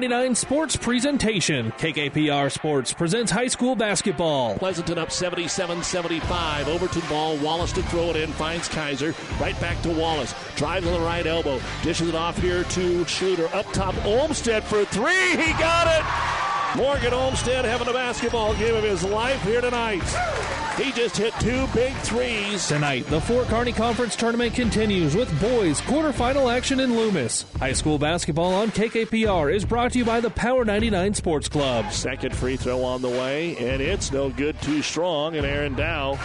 99 Sports Presentation. KKPR Sports presents high school basketball. Pleasanton up 77 75. Overton ball. Wallace to throw it in. Finds Kaiser. Right back to Wallace. Drives on the right elbow. Dishes it off here to Shooter. Up top, Olmstead for three. He got it! Morgan Olmstead having a basketball game of his life here tonight. He just hit two big threes. Tonight, the Fort Kearney Conference Tournament continues with boys quarterfinal action in Loomis. High school basketball on KKPR is brought to you by the Power 99 Sports Club. Second free throw on the way, and it's no good, too strong, and Aaron Dow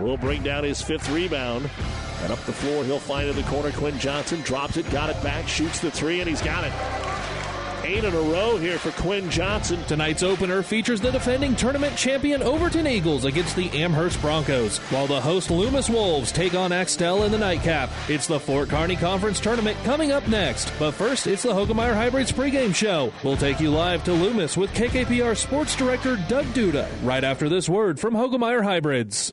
will bring down his fifth rebound. And up the floor, he'll find in the corner. Quinn Johnson drops it, got it back, shoots the three, and he's got it eight in a row here for Quinn Johnson. Tonight's opener features the defending tournament champion Overton Eagles against the Amherst Broncos, while the host Loomis Wolves take on Axtell in the nightcap. It's the Fort Kearney Conference Tournament coming up next. But first, it's the Hoegemeyer Hybrids pregame show. We'll take you live to Loomis with KKPR Sports Director Doug Duda right after this word from Hoegemeyer Hybrids.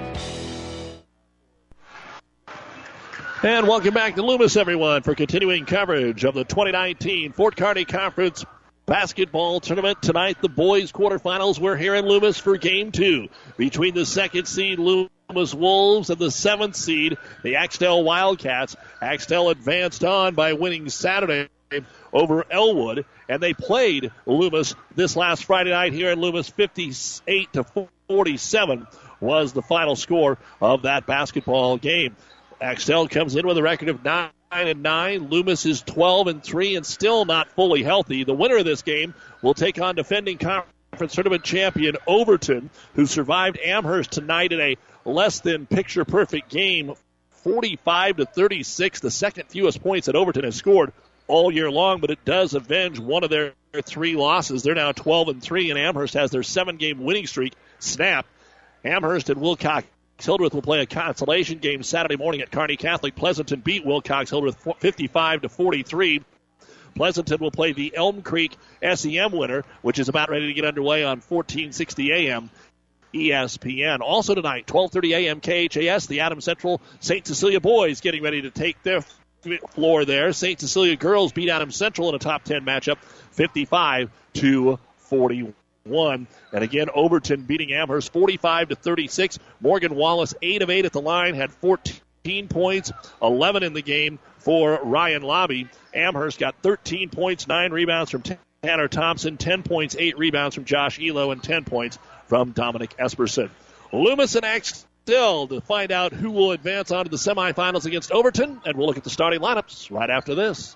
And welcome back to Loomis, everyone, for continuing coverage of the 2019 Fort Kearney Conference Basketball Tournament. Tonight, the boys' quarterfinals. We're here in Loomis for game two between the second seed Loomis Wolves and the seventh seed, the Axtell Wildcats. Axtell advanced on by winning Saturday over Elwood, and they played Loomis this last Friday night here in Loomis, 58 to 47 was the final score of that basketball game. Axtell comes in with a record of nine and nine. Loomis is 12 and three and still not fully healthy. The winner of this game will take on defending conference tournament champion Overton, who survived Amherst tonight in a less than picture perfect game, 45 to 36, the second fewest points that Overton has scored all year long, but it does avenge one of their three losses. They're now 12 and 3, and Amherst has their seven game winning streak snapped. Amherst and Wilcox Hildreth will play a consolation game Saturday morning at Kearney Catholic. Pleasanton beat Wilcox Hildreth 55 to 43. Pleasanton will play the Elm Creek SEM winner, which is about ready to get underway on 1460 AM ESPN. Also tonight, 12:30 a.m. KHAS, the Adams Central St. Cecilia boys getting ready to take their floor there. St. Cecilia girls beat Adams Central in a top 10 matchup, 55 to 41 one. And again, Overton beating Amherst 45 to 36. Morgan Wallace, 8 of 8 at the line, had 14 points, 11 in the game for Ryan Lobby. Amherst got 13 points, 9 rebounds from Tanner Thompson, 10 points, 8 rebounds from Josh Elo, and 10 points from Dominic Esperson. Loomis and Axtell to find out who will advance on to the semifinals against Overton, and we'll look at the starting lineups right after this.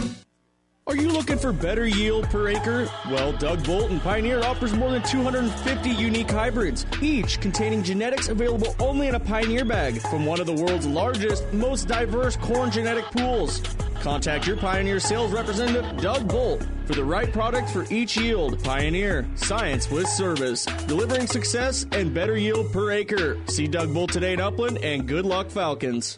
Are you looking for better yield per acre? Well, Doug Bolt and Pioneer offers more than 250 unique hybrids, each containing genetics available only in a Pioneer bag from one of the world's largest, most diverse corn genetic pools. Contact your Pioneer sales representative, Doug Bolt, for the right product for each yield. Pioneer, science with service, delivering success and better yield per acre. See Doug Bolt today in Upland, and good luck, Falcons.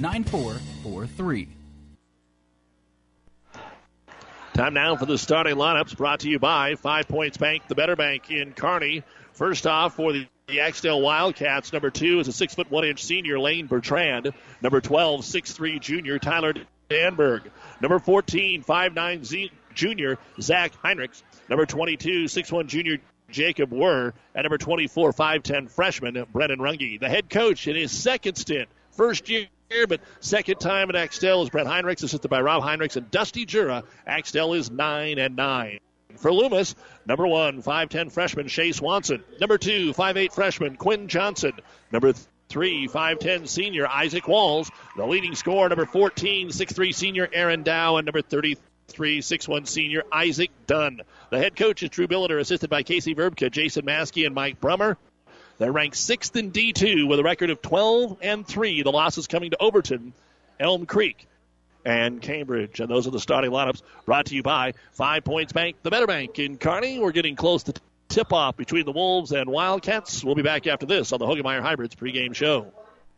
9443. Time now for the starting lineups brought to you by Five Points Bank, the Better Bank in Kearney. First off, for the the Axtell Wildcats. Number two is a six foot one inch senior Lane Bertrand. Number 12, six three junior Tyler Danberg. Number 14, five nine Z junior Zach Heinrichs. Number 22, six one junior Jacob Wurr. And number 24, 5'10 freshman Brennan Runge. The head coach in his second stint, first year but second time at Axtell is Brett Heinrichs, assisted by Rob Heinrichs and Dusty Jura. Axtell is 9 and 9. For Loomis, number one, 5'10 freshman Shea Swanson. Number two, 5'8 freshman Quinn Johnson. Number three, 5'10 senior Isaac Walls. The leading scorer, number 14, 6'3 senior Aaron Dow. And number 33, 6'1 senior Isaac Dunn. The head coach is Drew Billiter, assisted by Casey Verbka, Jason Maskey, and Mike Brummer. They're ranked sixth in D2 with a record of 12 and 3. The losses coming to Overton, Elm Creek, and Cambridge. And those are the starting lineups brought to you by Five Points Bank, the Better Bank in Kearney. We're getting close to tip off between the Wolves and Wildcats. We'll be back after this on the Hoegemeyer Hybrids pregame show.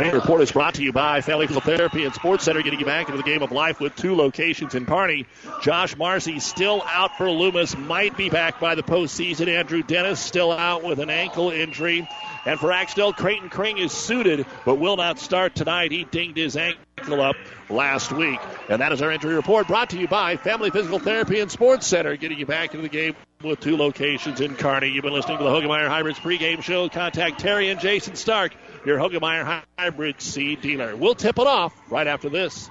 Rain Report is brought to you by Family Physical Therapy and Sports Center, getting you back into the game of life with two locations in Kearney. Josh Marcy still out for Loomis, might be back by the postseason. Andrew Dennis still out with an ankle injury. And for Axtell, Creighton Kring is suited, but will not start tonight. He dinged his ankle up last week. And that is our injury report brought to you by Family Physical Therapy and Sports Center, getting you back into the game with two locations in Kearney. You've been listening to the Hoegemeyer Hybrids pregame show. Contact Terry and Jason Stark your Hoegemeyer Hybrid Seed dealer. We'll tip it off right after this.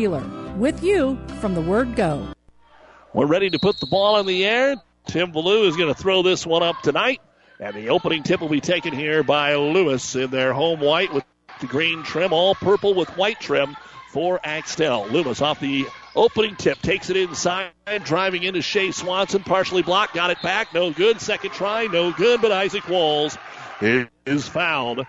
dealer, with you from the word go. We're ready to put the ball in the air. Tim Ballou is going to throw this one up tonight. And the opening tip will be taken here by Loomis in their home white with the green trim, all purple with white trim for Axtell. Loomis off the opening tip takes it inside, driving into Shea Swanson, partially blocked, got it back, no good. Second try, no good, but Isaac Walls is fouled.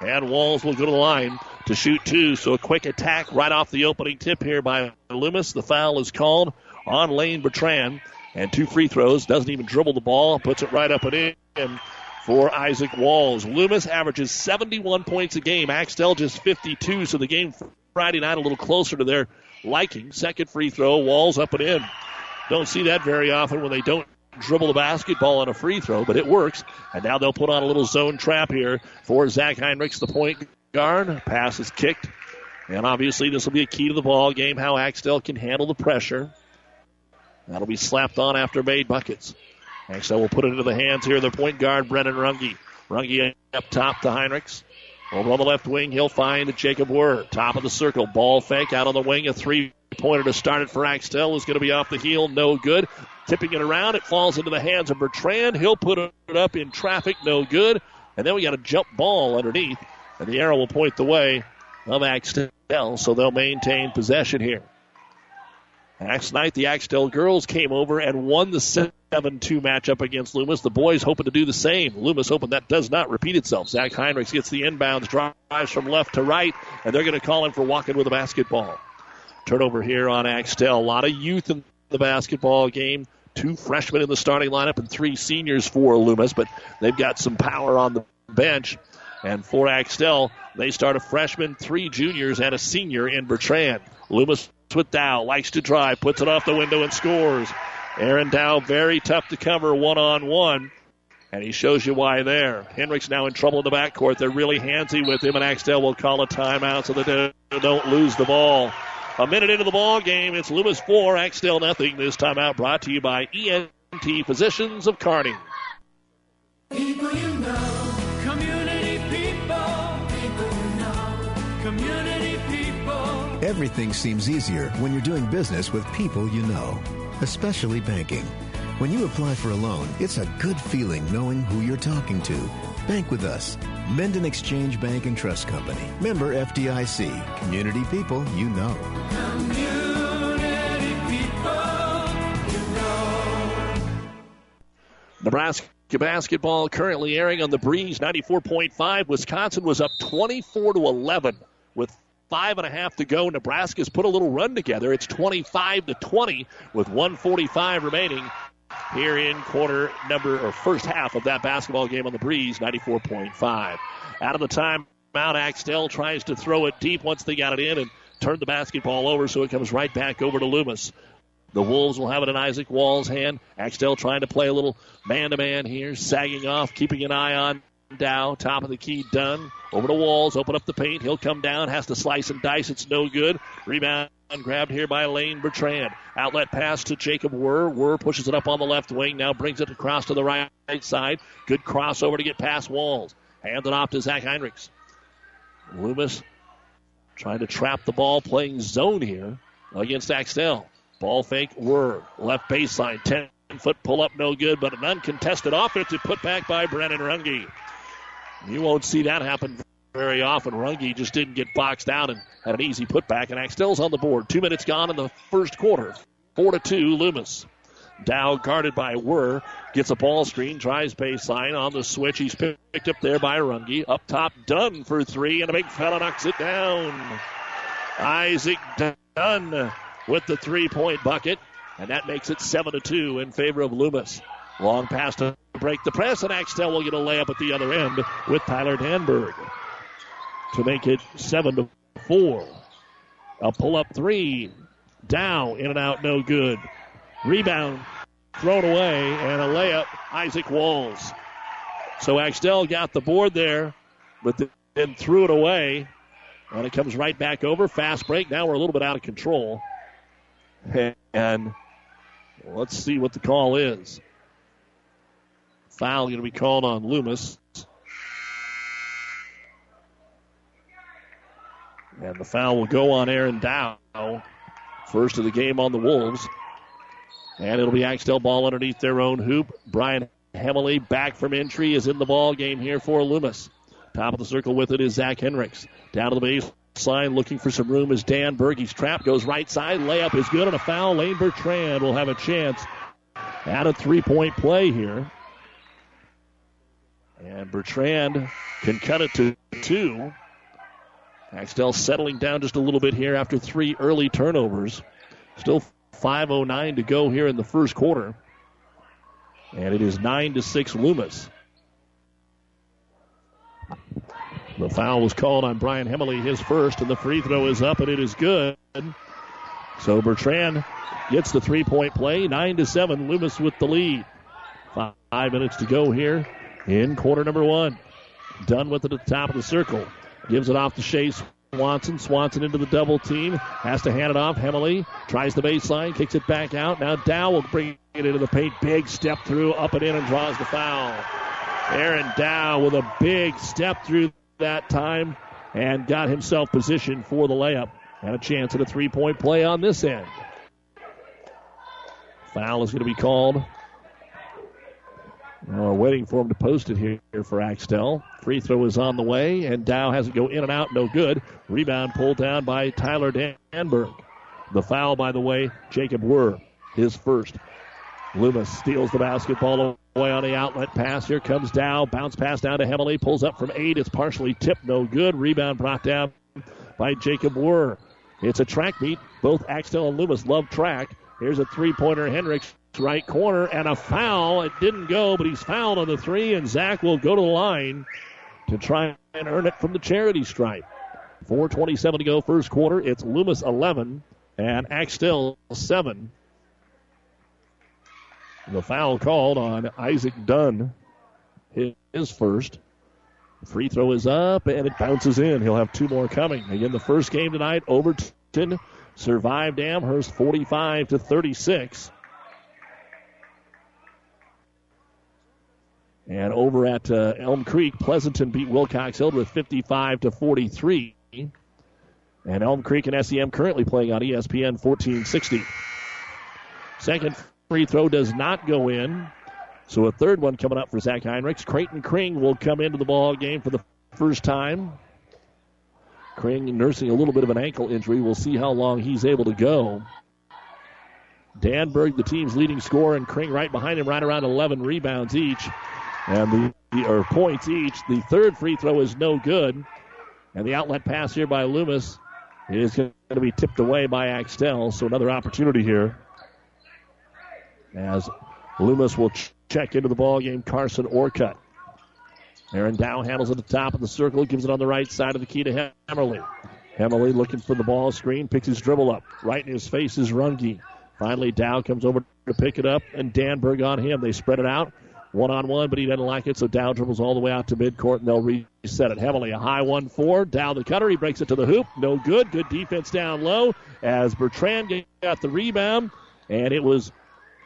And Walls will go to the line to shoot two. So a quick attack right off the opening tip here by Loomis. The foul is called on Lane Bertrand. And two free throws. Doesn't even dribble the ball. Puts it right up and in for Isaac Walls. Loomis averages 71 points a game. Axtell just 52. So the game Friday night a little closer to their liking. Second free throw. Walls up and in. Don't see that very often when they don't dribble the basketball on a free throw, but it works. And now they'll put on a little zone trap here for Zach Heinrichs, the point guard. Pass is kicked. And obviously, this will be a key to the ball game how Axtell can handle the pressure. That'll be slapped on after made buckets. Axtell will put it into the hands here of their point guard, Brennan Runge. Runge up top to Heinrichs. Over on the left wing, he'll find Jacob Wurr. Top of the circle. Ball fake out on the wing. A three pointer to start it for Axtell is going to be off the heel. No good. Tipping it around. It falls into the hands of Bertrand. He'll put it up in traffic. No good. And then we got a jump ball underneath. And the arrow will point the way of Axtell. So they'll maintain possession here. Last night, the Axtell girls came over and won the 7 2 matchup against Loomis. The boys hoping to do the same. Loomis hoping that does not repeat itself. Zach Heinrichs gets the inbounds, drives from left to right, and they're going to call him for walking with a basketball. Turnover here on Axtell. A lot of youth in the basketball game. Two freshmen in the starting lineup and three seniors for Loomis, but they've got some power on the bench. And for Axtell, they start a freshman, three juniors, and a senior in Bertrand. Loomis with Dow, likes to drive, puts it off the window and scores. Aaron Dow, very tough to cover one on one. And he shows you why there. Hendricks now in trouble in the backcourt. They're really handsy with him, and Axtell will call a timeout so that they don't lose the ball. A minute into the ball game, it's Loomis 4, Axtell nothing. This timeout brought to you by ENT Physicians of Kearney. People you know, community people. Everything seems easier when you're doing business with people you know, especially banking. When you apply for a loan, it's a good feeling knowing who you're talking to. Bank with us. Minden Exchange Bank and Trust Company. Member FDIC. Community people you know. Community people you know. Nebraska basketball currently airing on the breeze 94.5. Wisconsin was up 24 to 11 with five and a half to go. Nebraska's put a little run together. It's 25 to 20 with 145 remaining here in quarter number or first half of that basketball game on the breeze 94.5. Out of the timeout, Axtell tries to throw it deep once they got it in and turned the basketball over so it comes right back over to Loomis. The Wolves will have it in Isaac Wall's hand. Axtell trying to play a little man to man here, sagging off, keeping an eye on Dow. Top of the key Dunn. Over to Walls, open up the paint. He'll come down, has to slice and dice. It's no good. Rebound grabbed here by Lane Bertrand. Outlet pass to Jacob Wurr. Wurr pushes it up on the left wing, now brings it across to the right side. Good crossover to get past Walls. Hands it off to Zach Heinrichs. Loomis trying to trap the ball, playing zone here against Axtell. Ball fake, Wurr. Left baseline, 10 foot pull up, no good, but an uncontested offensive put back by Brennan Runge. You won't see that happen very often. Runge just didn't get boxed out and had an easy putback, and Axtell's on the board. Two minutes gone in the first quarter. Four to two, Loomis. Dow guarded by Wurr. Gets a ball screen, tries baseline on the switch. He's picked up there by Runge. Up top, Dunn for three, and a big fella knocks it down. Isaac Dunn with the three point bucket, and that makes it 7 to 2 in favor of Loomis. Long pass to break the press, and Axtell will get a layup at the other end with Tyler Danberg to make it 7 to 4. A pull up three. Down, in and out, no good. Rebound thrown away, and a layup, Isaac Walls. So Axtell got the board there, but then threw it away. And it comes right back over. Fast break. Now we're a little bit out of control. And let's see what the call is. Foul going to be called on Loomis. And the foul will go on Aaron Dow. First of the game on the Wolves. And it'll be Axtell ball underneath their own hoop. Brian Hemley back from entry is in the ball game here for Loomis. Top of the circle with it is Zach Hendricks. Down to the baseline looking for some room is Dan Bergey's trap goes right side. Layup is good on a foul. Lane Bertrand will have a chance at a three point play here. And Bertrand can cut it to two. Axtell settling down just a little bit here after three early turnovers. Still 5.09 to go here in the first quarter. And it is 9 to 6 Loomis. The foul was called on Brian Hemley, his first, and the free throw is up, and it is good. So Bertrand gets the three point play. 9 to 7, Loomis with the lead. Five minutes to go here in quarter number one. Dunn with it at the top of the circle. Gives it off to Shea Swanson. Swanson into the double team. Has to hand it off. Hemley tries the baseline, kicks it back out. Now Dow will bring it into the paint. Big step through, up and in, and draws the foul. Aaron Dow with a big step through that time and got himself positioned for the layup. And a chance at a three point play on this end. Foul is going to be called. We're waiting for him to post it here for Axtell. Free throw is on the way, and Dow has it go in and out, no good. Rebound pulled down by Tyler Danberg. The foul, by the way, Jacob Wurr, his first. Loomis steals the basketball away on the outlet pass. Here comes Dow. Bounce pass down to Hemley. Pulls up from eight. It's partially tipped. No good. Rebound brought down by Jacob Wurr. It's a track meet. Both Axtell and Loomis love track. Here's a three pointer. Hendricks, right corner, and a foul. It didn't go, but he's fouled on the three, and Zach will go to the line to try and earn it from the charity stripe. 4.27 to go, first quarter. It's Loomis 11 and Axtell 7. The foul called on Isaac Dunn, his first. Free throw is up and it bounces in. He'll have two more coming. Again, the first game tonight, Overton survived Amherst 45 to 36. And over at uh, Elm Creek, Pleasanton beat Wilcox Hildreth 55 to 43. And Elm Creek and SEM currently playing on ESPN 1460. Second free throw does not go in. So a third one coming up for Zach Heinrichs. Creighton Kring will come into the ball game for the first time. Kring nursing a little bit of an ankle injury. We'll see how long he's able to go. Danberg, the team's leading scorer, and Kring right behind him, right around 11 rebounds each, and the or points each. The third free throw is no good, and the outlet pass here by Loomis is going to be tipped away by Axtell. So another opportunity here as Loomis will ch- check into the ball game. Carson Orcutt. Aaron Dow handles at the top of the circle, gives it on the right side of the key to Hammerly. Hammerly looking for the ball screen, picks his dribble up. Right in his face is Runge. Finally, Dow comes over to pick it up, and Danberg on him. They spread it out. One on one, but he doesn't like it, so Dow dribbles all the way out to midcourt, and they'll reset it. Heavily a high 1 4. Dow the cutter. He breaks it to the hoop. No good. Good defense down low as Bertrand got the rebound, and it was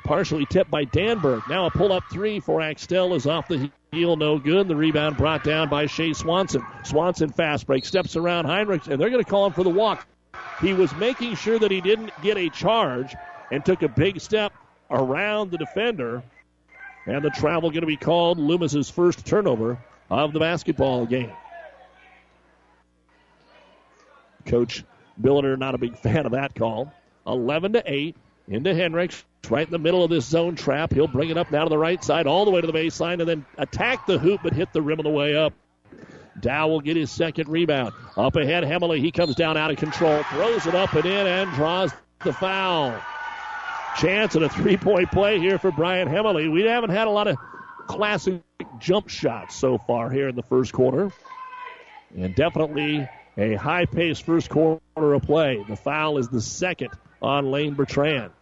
partially tipped by Danberg. Now a pull up three for Axtell is off the heel, no good. The rebound brought down by Shea Swanson. Swanson fast break, steps around Heinrich, and they're going to call him for the walk. He was making sure that he didn't get a charge and took a big step around the defender. And the travel going to be called Loomis's first turnover of the basketball game. Coach Billiter not a big fan of that call. 11 to 8 into Hendricks. Right in the middle of this zone trap. He'll bring it up now to the right side, all the way to the baseline, and then attack the hoop, but hit the rim on the way up. Dow will get his second rebound. Up ahead, Hemley. He comes down out of control, throws it up and in, and draws the foul. Chance at a three point play here for Brian Hemley. We haven't had a lot of classic jump shots so far here in the first quarter. And definitely a high paced first quarter of play. The foul is the second on Lane Bertrand.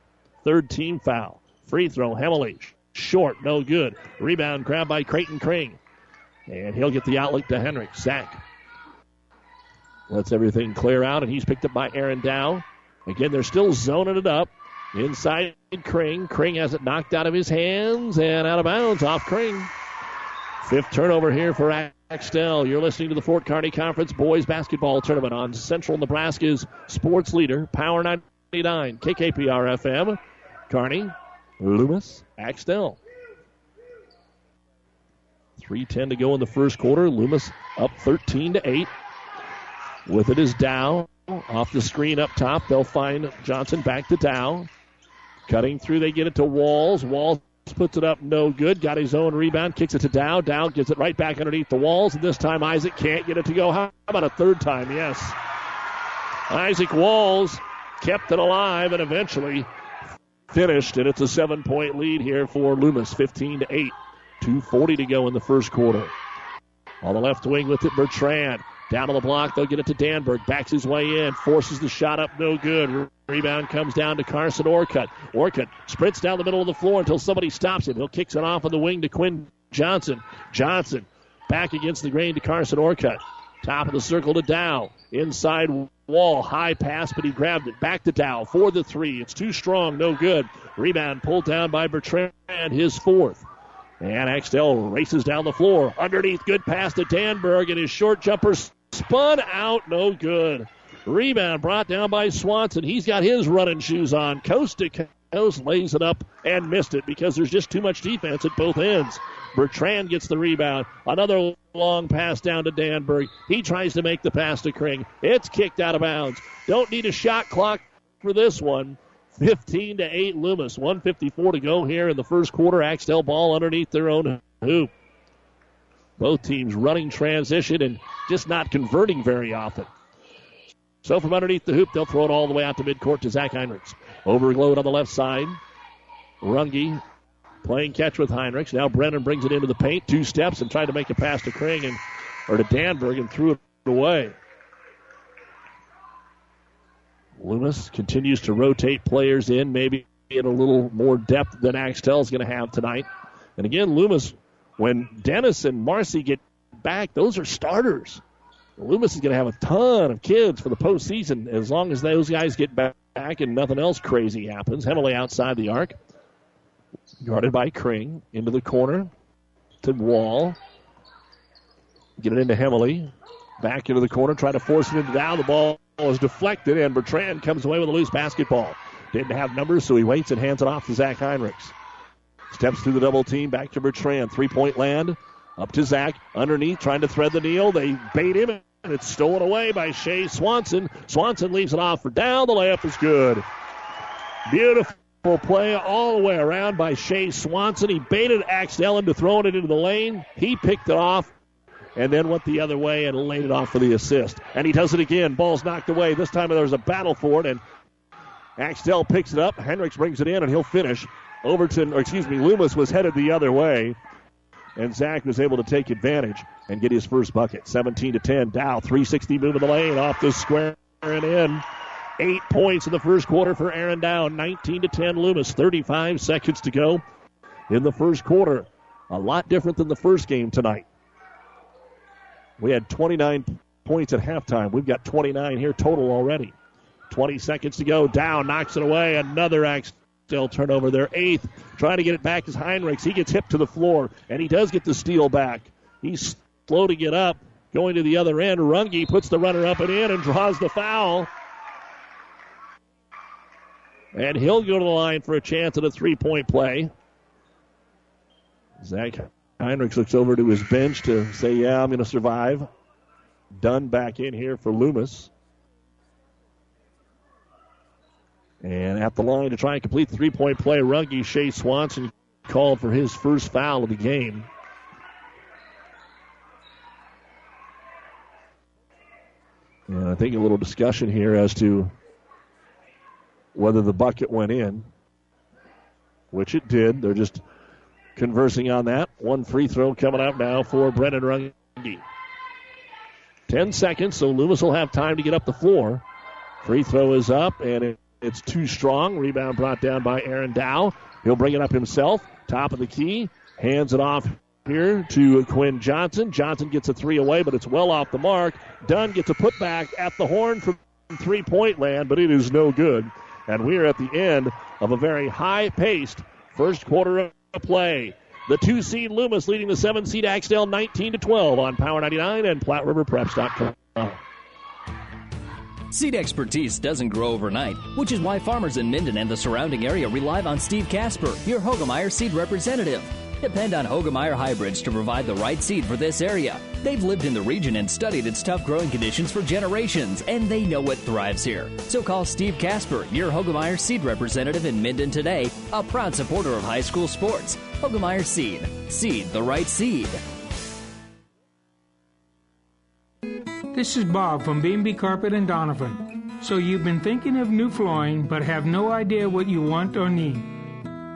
Third team foul. Free throw, Hemley. Short, no good. Rebound grabbed by Creighton Kring. And he'll get the outlet to Henrik. Zach lets everything clear out, and he's picked up by Aaron Dow. Again, they're still zoning it up. Inside Kring. Kring has it knocked out of his hands and out of bounds off Kring. Fifth turnover here for Axtell. You're listening to the Fort Kearney Conference Boys Basketball Tournament on Central Nebraska's sports leader, Power 99, KKPR FM. Kearney, Loomis, Axtell. 3.10 to go in the first quarter. Loomis up 13 to 8. With it is Dow. Off the screen up top. They'll find Johnson back to Dow. Cutting through, they get it to Walls. Walls puts it up, no good. Got his own rebound, kicks it to Dow. Dow gets it right back underneath the walls, and this time Isaac can't get it to go. How about a third time? Yes. Isaac Walls kept it alive and eventually finished, and it's a seven point lead here for Loomis, 15 to 8. 2.40 to go in the first quarter. On the left wing with it, Bertrand. Down on the block, they'll get it to Danberg. Backs his way in, forces the shot up, no good. Rebound comes down to Carson Orcutt. Orcutt sprints down the middle of the floor until somebody stops him. He'll kicks it off on the wing to Quinn Johnson. Johnson back against the grain to Carson Orcutt. Top of the circle to Dow. Inside wall, high pass, but he grabbed it. Back to Dow for the three. It's too strong, no good. Rebound pulled down by Bertrand, his fourth. And Axtell races down the floor. Underneath, good pass to Danberg, and his short jumper spun out, no good. Rebound brought down by Swanson. He's got his running shoes on. Coast to coast, lays it up and missed it because there's just too much defense at both ends. Bertrand gets the rebound. Another long pass down to Danberg. He tries to make the pass to Kring. It's kicked out of bounds. Don't need a shot clock for this one. 15 to 8 Loomis. 154 to go here in the first quarter. Axtell ball underneath their own hoop. Both teams running transition and just not converting very often. So from underneath the hoop, they'll throw it all the way out to midcourt to Zach Heinrichs. Overload on the left side. Runge playing catch with Heinrichs. Now Brennan brings it into the paint, two steps, and tried to make a pass to Kring and or to Danberg and threw it away. Loomis continues to rotate players in, maybe in a little more depth than Axtell is going to have tonight. And again, Loomis, when Dennis and Marcy get back, those are starters. Loomis is going to have a ton of kids for the postseason as long as those guys get back and nothing else crazy happens. Heavily outside the arc. Guarded by Kring. Into the corner to Wall. Get it into Hemley. Back into the corner. Try to force it into down. The ball is deflected, and Bertrand comes away with a loose basketball. Didn't have numbers, so he waits and hands it off to Zach Heinrichs. Steps through the double team. Back to Bertrand. Three point land. Up to Zach. Underneath, trying to thread the needle. They bait him, and it's stolen away by Shea Swanson. Swanson leaves it off for down. The layup is good. Beautiful play all the way around by Shea Swanson. He baited Axtell into throwing it into the lane. He picked it off and then went the other way and laid it off for the assist. And he does it again. Ball's knocked away. This time there's a battle for it, and Axtell picks it up. Hendricks brings it in, and he'll finish. Overton, or excuse me, Loomis was headed the other way, and Zach was able to take advantage and get his first bucket. 17 to 10. Dow, 360 moving the lane off the square and in. Eight points in the first quarter for Aaron Dow. 19 to 10 Loomis. 35 seconds to go in the first quarter. A lot different than the first game tonight. We had 29 points at halftime. We've got 29 here total already. 20 seconds to go. Dow knocks it away. Another Axtell turnover. Their eighth. Trying to get it back is Heinrichs. He gets hit to the floor, and he does get the steal back. He's to get up. Going to the other end. Runge puts the runner up and in and draws the foul. And he'll go to the line for a chance at a three point play. Zach Heinrichs looks over to his bench to say, Yeah, I'm going to survive. Dunn back in here for Loomis. And at the line to try and complete the three point play, Runge Shea Swanson called for his first foul of the game. And I think a little discussion here as to whether the bucket went in, which it did. They're just conversing on that. One free throw coming up now for Brennan Runge. Ten seconds, so Loomis will have time to get up the floor. Free throw is up, and it, it's too strong. Rebound brought down by Aaron Dow. He'll bring it up himself. Top of the key. Hands it off here to Quinn Johnson. Johnson gets a three away, but it's well off the mark. Dunn gets a putback at the horn from three point land, but it is no good. And we're at the end of a very high paced first quarter of play. The two seed Loomis leading the seven seed Axtell 19 to 12 on Power 99 and PlatteRiverPreps.com. Seed expertise doesn't grow overnight, which is why farmers in Minden and the surrounding area rely on Steve Casper, your Hoegemeyer seed representative. Depend on Hoegemeyer hybrids to provide the right seed for this area. They've lived in the region and studied its tough growing conditions for generations, and they know what thrives here. So call Steve Casper, your Hoegemeyer seed representative in Minden today, a proud supporter of high school sports. Hoegemeyer Seed. Seed the right seed. This is Bob from B&B Carpet and Doniphan. So you've been thinking of new flooring but have no idea what you want or need.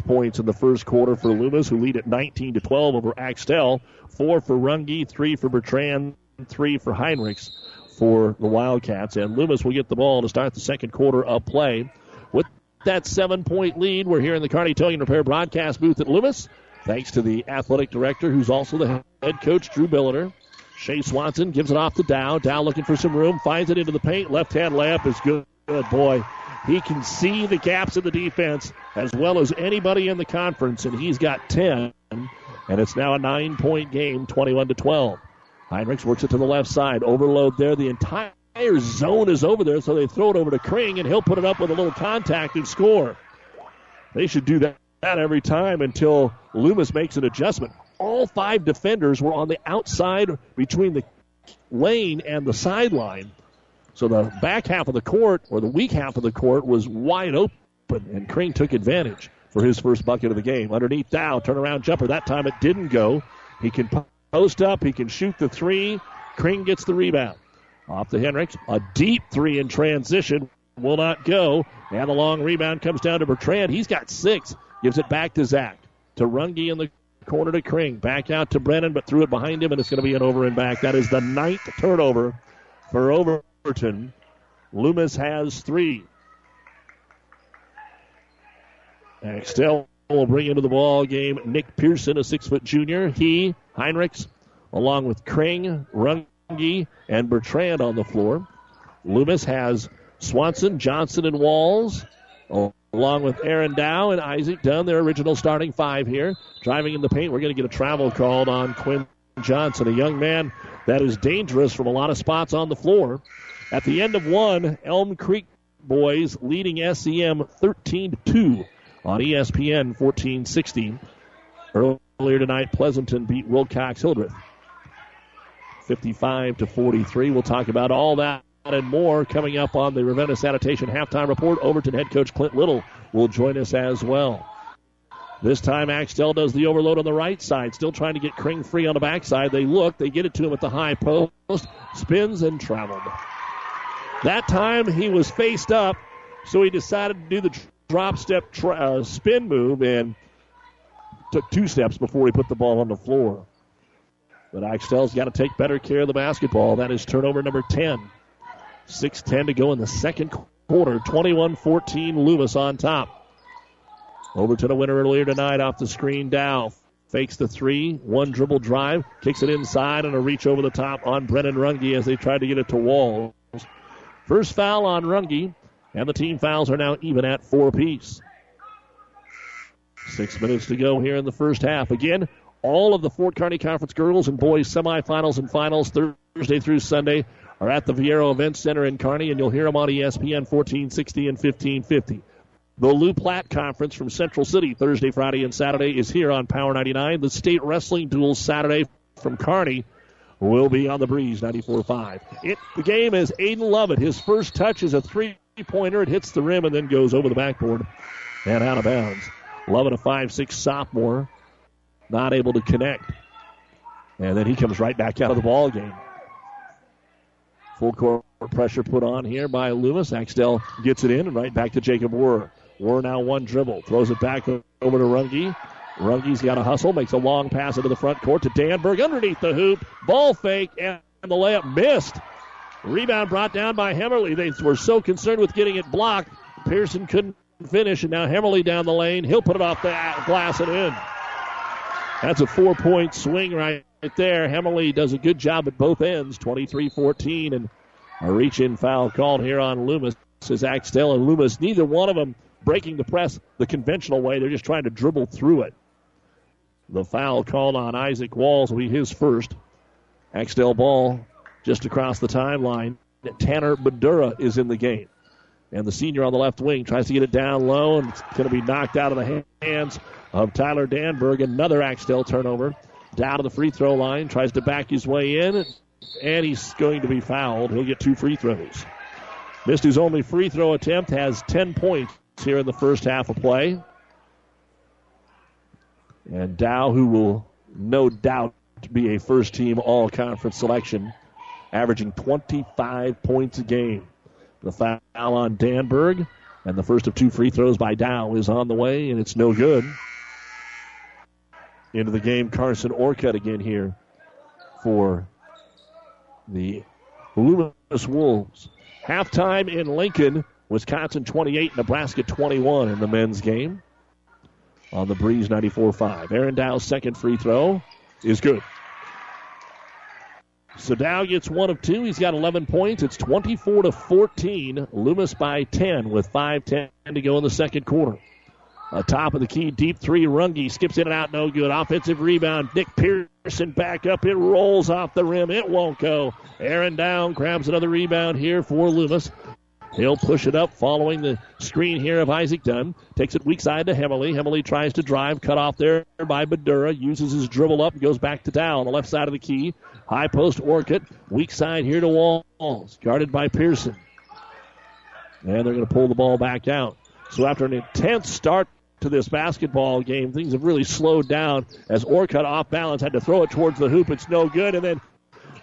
points in the first quarter for Loomis, who lead at 19 to 12 over Axtell. Four for Runge, three for Bertrand, three for Heinrichs for the Wildcats. And Loomis will get the ball to start the second quarter of play. With that seven point lead, we're here in the Kearney Towing Repair broadcast booth at Loomis. Thanks to the athletic director, who's also the head coach, Drew Billiter. Shea Swanson gives it off to Dow. Dow looking for some room, finds it into the paint. Left hand layup is good. Good boy. He can see the gaps in the defense as well as anybody in the conference, and he's got 10. And it's now a nine point game, 21 to 12. Heinrichs works it to the left side. Overload there. The entire zone is over there, so they throw it over to Kring, and he'll put it up with a little contact and score. They should do that every time until Loomis makes an adjustment. All five defenders were on the outside between the lane and the sideline. So the back half of the court, or the weak half of the court, was wide open, and Kring took advantage for his first bucket of the game. Underneath Dow, turnaround jumper. That time it didn't go. He can post up, he can shoot the three. Kring gets the rebound. Off to Henricks. A deep three in transition will not go. And the long rebound comes down to Bertrand. He's got six. Gives it back to Zach. To Runge in the corner to Kring. Back out to Brennan, but threw it behind him, and it's going to be an over and back. That is the ninth turnover for Overton. Loomis has three. Axtell will bring into the ball game Nick Pearson, a six foot junior. He, Heinrichs, along with Kring, Runge, and Bertrand on the floor. Loomis has Swanson, Johnson, and Walls, along with Aaron Dow and Isaac Dunn, their original starting five here. Driving in the paint, we're going to get a travel called on Quinn Johnson, a young man that is dangerous from a lot of spots on the floor. At the end of one, Elm Creek boys leading SEM 13 2 on ESPN 1460. Earlier tonight, Pleasanton beat Wilcox Hildreth 55 to 43. We'll talk about all that and more coming up on the Ravenna Sanitation halftime report. Overton head coach Clint Little will join us as well. This time, Axtell does the overload on the right side, still trying to get Kring free on the backside. They look, they get it to him at the high post, spins and traveled. That time he was faced up, so he decided to do the drop step tra- uh, spin move and took two steps before he put the ball on the floor. But Axtell's got to take better care of the basketball. That is turnover number 10. 6.10 to go in the second quarter. 21 14, Loomis on top. Overton a winner earlier tonight off the screen. Dow fakes the three, one dribble drive, kicks it inside, and a reach over the top on Brennan Runge as they tried to get it to Walls. First foul on Runge, and the team fouls are now even at four apiece. Six minutes to go here in the first half. Again, all of the Fort Kearney Conference girls and boys semifinals and finals Thursday through Sunday are at the Viaero Event Center in Kearney, and you'll hear them on ESPN 1460 and 1550. The Loup Platte Conference from Central City Thursday, Friday, and Saturday is here on Power 99. The state wrestling duels Saturday from Kearney will be on the breeze 94.5. It, the game is Aiden Lovett. His first touch is a three pointer. It hits the rim and then goes over the backboard and out of bounds. Lovett, a five-six sophomore, not able to connect. And then he comes right back out of the ball game. Full court pressure put on here by Loomis. Axtell gets it in and right back to Jacob Warr. Warr now one dribble, throws it back over to Runge. Runge's got a hustle, makes a long pass into the front court to Danberg underneath the hoop. Ball fake, and the layup missed. Rebound brought down by Hemmerly. They were so concerned with getting it blocked. Pearson couldn't finish, and now Hemmerly down the lane. He'll put it off the glass and in. That's a four point swing right there. Hemmerly does a good job at both ends, 23 14, and a reach in foul called here on Loomis. Says Axtell and Loomis, neither one of them breaking the press the conventional way. They're just trying to dribble through it. The foul called on Isaac Walls will be his first. Axtell ball just across the timeline. Tanner Badura is in the game. And the senior on the left wing tries to get it down low, and it's going to be knocked out of the hands of Tyler Danberg. Another Axtell turnover. Down to the free throw line, tries to back his way in, and he's going to be fouled. He'll get two free throws. Missed his only free throw attempt, has 10 points here in the first half of play. And Dow, who will no doubt be a first team all conference selection, averaging 25 points a game. The foul on Danberg, and the first of two free throws by Dow is on the way, and it's no good. Into the game, Carson Orcutt again here for the Loomis Wolves. Halftime in Lincoln, Wisconsin 28, Nebraska 21 in the men's game. On the breeze 94-5. Aaron Dow's second free throw is good. So Dow gets one of two. He's got 11 points. It's 24 to 14. Loomis by 10 with 5:10 to go in the second quarter. A top of the key, deep three. Runge skips in and out, no good. Offensive rebound. Nick Pearson back up. It rolls off the rim. It won't go. Aaron Dow grabs another rebound here for Loomis. He'll push it up following the screen here of Isaac Dunn. Takes it weak side to Hemley. Hemley tries to drive, cut off there by Badura. Uses his dribble up goes back to Dow on the left side of the key. High post Orcutt. Weak side here to Walls. Guarded by Pearson. And they're going to pull the ball back out. So after an intense start to this basketball game, things have really slowed down as Orcutt off balance had to throw it towards the hoop. It's no good. And then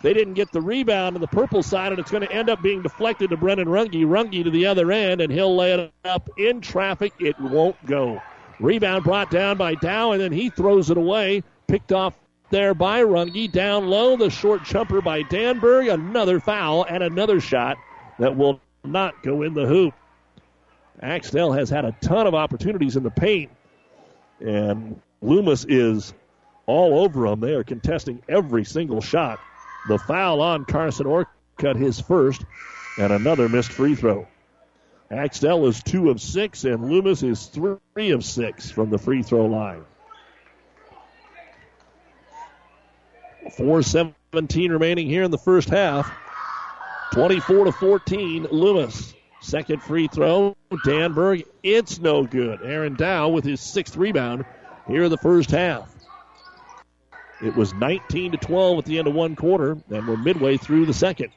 they didn't get the rebound on the purple side, and it's going to end up being deflected to Brennan Runge. Runge to the other end, and he'll lay it up in traffic. It won't go. Rebound brought down by Dow, and then he throws it away. Picked off there by Runge. Down low, the short jumper by Danberg. Another foul and another shot that will not go in the hoop. Axtell has had a ton of opportunities in the paint, and Loomis is all over them. They are contesting every single shot. The foul on Carson Orcutt, his first, and another missed free throw. Axtell is two of six, and Loomis is three of six from the free throw line. 4:17 remaining here in the first half. 24 to 14, Loomis. Second free throw, Danberg. It's no good. Aaron Dow with his sixth rebound here in the first half. It was 19 to 12 at the end of one quarter, and we're midway through the second.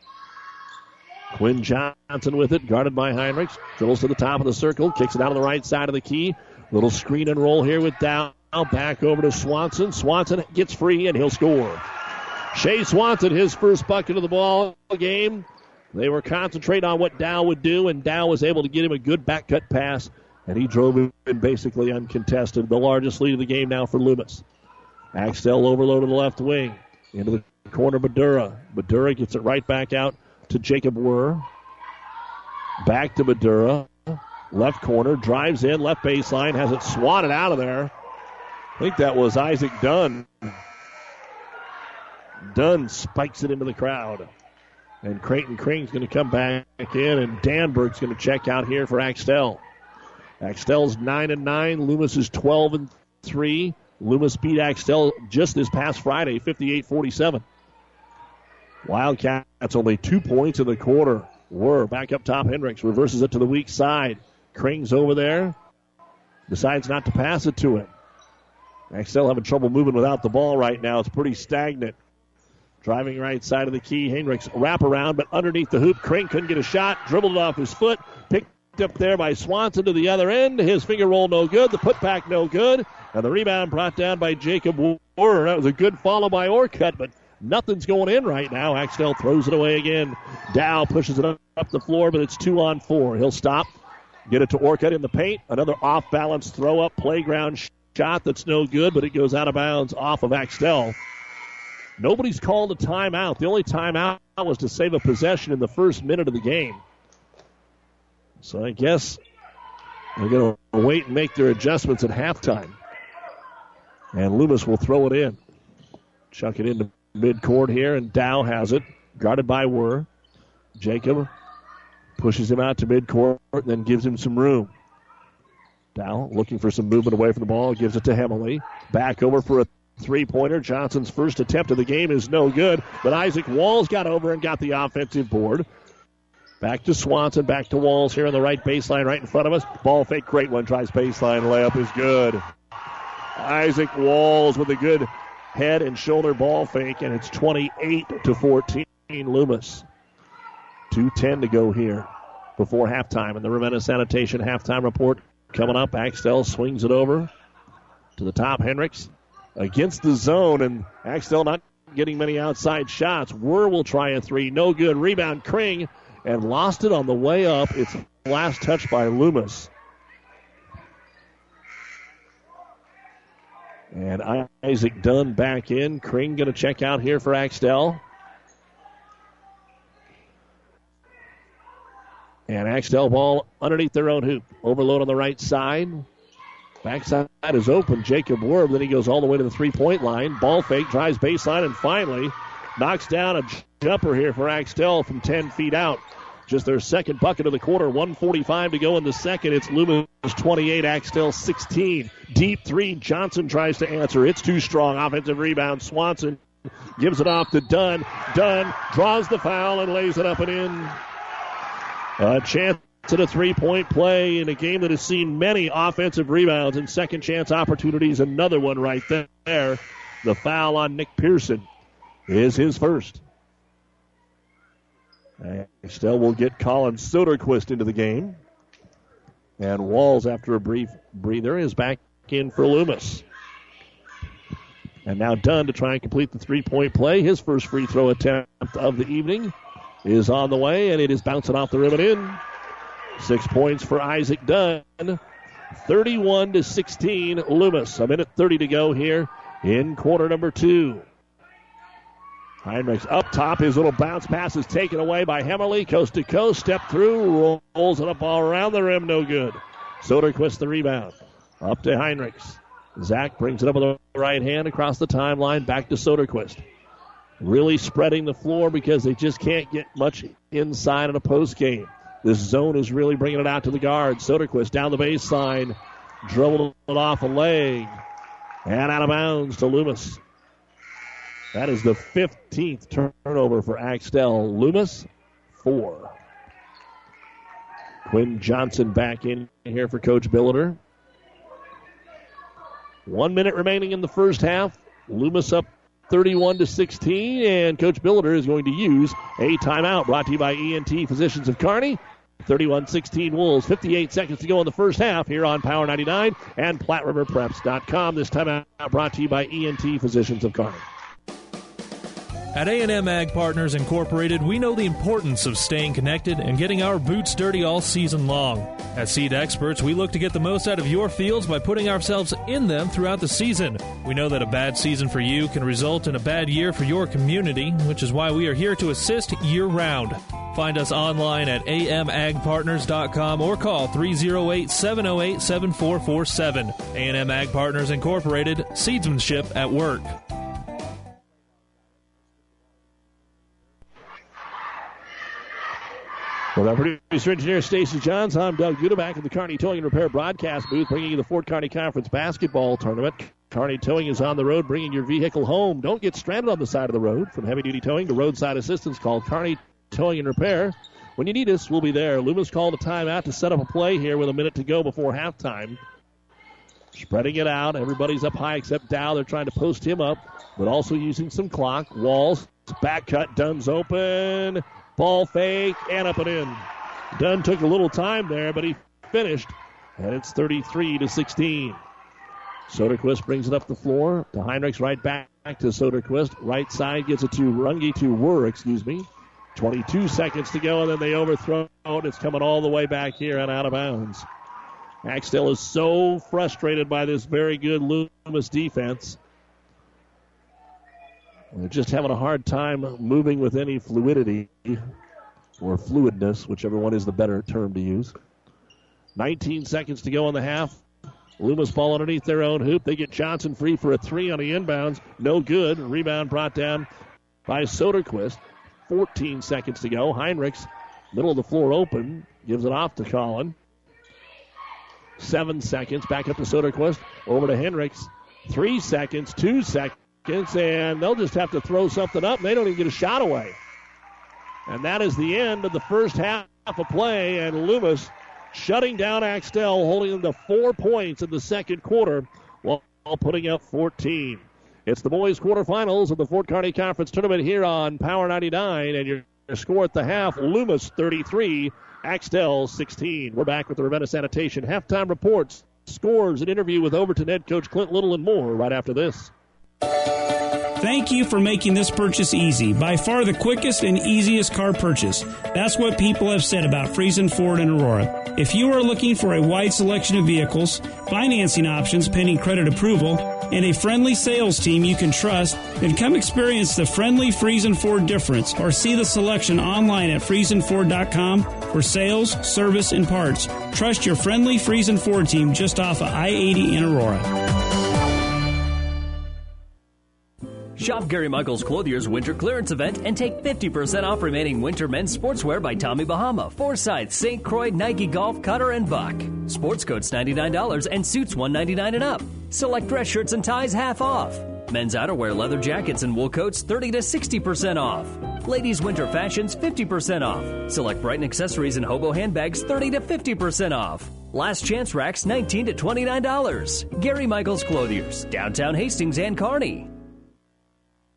Quinn Johnson with it, guarded by Heinrichs. Dribbles to the top of the circle, kicks it out on the right side of the key. Little screen and roll here with Dow. Back over to Swanson. Swanson gets free and he'll score. Shea Swanson, his first bucket of the ball game. They were concentrating on what Dow would do, and Dow was able to get him a good back cut pass, and he drove in basically uncontested. The largest lead of the game now for Loomis. Axtell overload to the left wing. Into the corner, Madura. Madura gets it right back out to Jacob Wurr. Back to Madura. Left corner, drives in, left baseline, has it swatted out of there. I think that was Isaac Dunn. Dunn spikes it into the crowd. And Creighton Crane's going to come back in, and Danberg's going to check out here for Axtell. Axtell's 9 and 9, Loomis is 12 and 3. Loomis beat Axtell just this past Friday, 58 47. Wildcats only two points in the quarter. Were back up top. Heinrichs reverses it to the weak side. Krings over there. Decides not to pass it to him. Axtell having trouble moving without the ball right now. It's pretty stagnant. Driving right side of the key. Heinrichs wrap around, but underneath the hoop. Crane couldn't get a shot. Dribbled off his foot. Picked up there by Swanson to the other end. His finger roll no good. The putback no good. And the rebound brought down by Jacob Warner. That was a good follow by Orcutt, but nothing's going in right now. Axtell throws it away again. Dow pushes it up the floor, but it's two on four. He'll stop. Get it to Orcutt in the paint. Another off balance throw up playground shot that's no good, but it goes out of bounds off of Axtell. Nobody's called a timeout. The only timeout was to save a possession in the first minute of the game. So I guess they're going to wait and make their adjustments at halftime. And Loomis will throw it in. Chuck it into midcourt here, and Dow has it. Guarded by Wurr. Jacob pushes him out to midcourt, then gives him some room. Dow looking for some movement away from the ball, gives it to Hemley. Back over for a three pointer. Johnson's first attempt of the game is no good, but Isaac Walls got over and got the offensive board. Back to Swanson, back to Walls here on the right baseline, right in front of us. Ball fake, great one. Tries baseline, layup is good. Isaac Walls with a good head and shoulder ball fake, and it's 28 to 14. Loomis. 2.10 to go here before halftime. And the Ravenna Sanitation halftime report coming up. Axtell swings it over to the top. Heinrichs against the zone, and Axtell not getting many outside shots. Wurr will try a three. No good. Rebound, Kring, and lost it on the way up. It's last touch by Loomis. And Isaac Dunn back in. Kring going to check out here for Axtell. And Axtell ball underneath their own hoop. Overload on the right side. Backside is open. Jacob Wurr. Then he goes all the way to the three point line. Ball fake, drives baseline, and finally knocks down a jumper here for Axtell from 10 feet out. Just their second bucket of the quarter. 145 to go in the second. It's Loomis 28, Axtell 16. Deep three, Johnson tries to answer. It's too strong. Offensive rebound. Swanson gives it off to Dunn. Dunn draws the foul and lays it up and in. A chance at a three point play in a game that has seen many offensive rebounds and second chance opportunities. Another one right there. The foul on Nick Pearson is his first. Still will get Colin Soderquist into the game. And Walls, after a brief breather, is back in for Loomis. And now Dunn to try and complete the three point play. His first free throw attempt of the evening is on the way, and it is bouncing off the rim and in. Six points for Isaac Dunn. 31 to 16, Loomis. A minute 30 to go here in quarter number two. Heinrichs up top. His little bounce pass is taken away by Hemmerly. Coast to coast. Step through. Rolls it up all around the rim. No good. Soderquist the rebound. Up to Heinrichs. Zach brings it up with the right hand across the timeline. Back to Soderquist. Really spreading the floor because they just can't get much inside in a post game. This zone is really bringing it out to the guard. Soderquist down the baseline. Dribbled it off a leg. And out of bounds to Loomis. That is the 15th turnover for Axtell. Loomis, four. Quinn Johnson back in here for Coach Billiter. One minute remaining in the first half. Loomis up 31 to 16, and Coach Billiter is going to use a timeout brought to you by ENT Physicians of Kearney. 31 16 Wolves. 58 seconds to go in the first half here on Power 99 and PlatteRiverPreps.com. This timeout brought to you by ENT Physicians of Kearney. At A&M Ag Partners Incorporated, we know the importance of staying connected and getting our boots dirty all season long. As seed experts, we look to get the most out of your fields by putting ourselves in them throughout the season. We know that a bad season for you can result in a bad year for your community, which is why we are here to assist year round. Find us online at amagpartners.com or call 308-708-7447. A&M Ag Partners Incorporated, seedsmanship at work. Well, our producer engineer Stacy Johns, I'm Doug Duda back in the Kearney Towing and Repair broadcast booth, bringing you the Fort Kearney Conference basketball tournament. Kearney Towing is on the road, bringing your vehicle home. Don't get stranded on the side of the road. From heavy duty towing to roadside assistance, call Kearney Towing and Repair. When you need us, we'll be there. Loomis called a timeout to set up a play here with a minute to go before halftime. Spreading it out. Everybody's up high except Dow. They're trying to post him up, but also using some clock. Walls, back cut, Dunn's open. Ball fake and up and in. Dunn took a little time there, but he finished. And it's 33 to 16. Soderquist brings it up the floor to Heinrichs right back to Soderquist. Right side gets it to Runge to Wurr, excuse me. 22 seconds to go, and then they overthrow it. It's coming all the way back here and out of bounds. Axtell is so frustrated by this very good Loomis defense. They're just having a hard time moving with any fluidity or fluidness, whichever one is the better term to use. 19 seconds to go in the half. Loomis ball underneath their own hoop. They get Johnson free for a three on the inbounds. No good. Rebound brought down by Soderquist. 14 seconds to go. Heinrichs, middle of the floor open, gives it off to Colin. Seven seconds. Back up to Soderquist. Over to Heinrichs. Three seconds. Two seconds and they'll just have to throw something up, they don't even get a shot away. And that is the end of the first half of play, and Loomis shutting down Axtell, holding them to four points in the second quarter while putting up 14. It's the boys' quarterfinals of the Fort Kearney Conference Tournament here on Power 99, and your score at the half, Loomis 33, Axtell 16. We're back with the Ravenna Sanitation halftime reports, scores, an interview with Overton head coach Clint Little, and more right after this. Thank you for making this purchase easy. By far the quickest and easiest car purchase. That's what people have said about Friesen Ford and Aurora. If you are looking for a wide selection of vehicles, financing options pending credit approval, and a friendly sales team you can trust, then come experience the friendly Friesen Ford difference or see the selection online at FriesenFord.com for sales, service, and parts. Trust your friendly Friesen Ford team just off of I 80 in Aurora. Shop Gary Michaels Clothier's winter clearance event and take 50% off remaining winter men's sportswear by Tommy Bahama, Forsyth, St. Croix, Nike Golf, Cutter, and Buck. Sports coats $99 and suits 199 and up. Select dress shirts and ties half off. Men's outerwear, leather jackets, and wool coats 30 to 60% off. Ladies' winter fashions 50% off. Select Brighton accessories and hobo handbags 30 to 50% off. Last chance racks 19 to $29. Gary Michaels Clothiers, downtown Hastings and Kearney.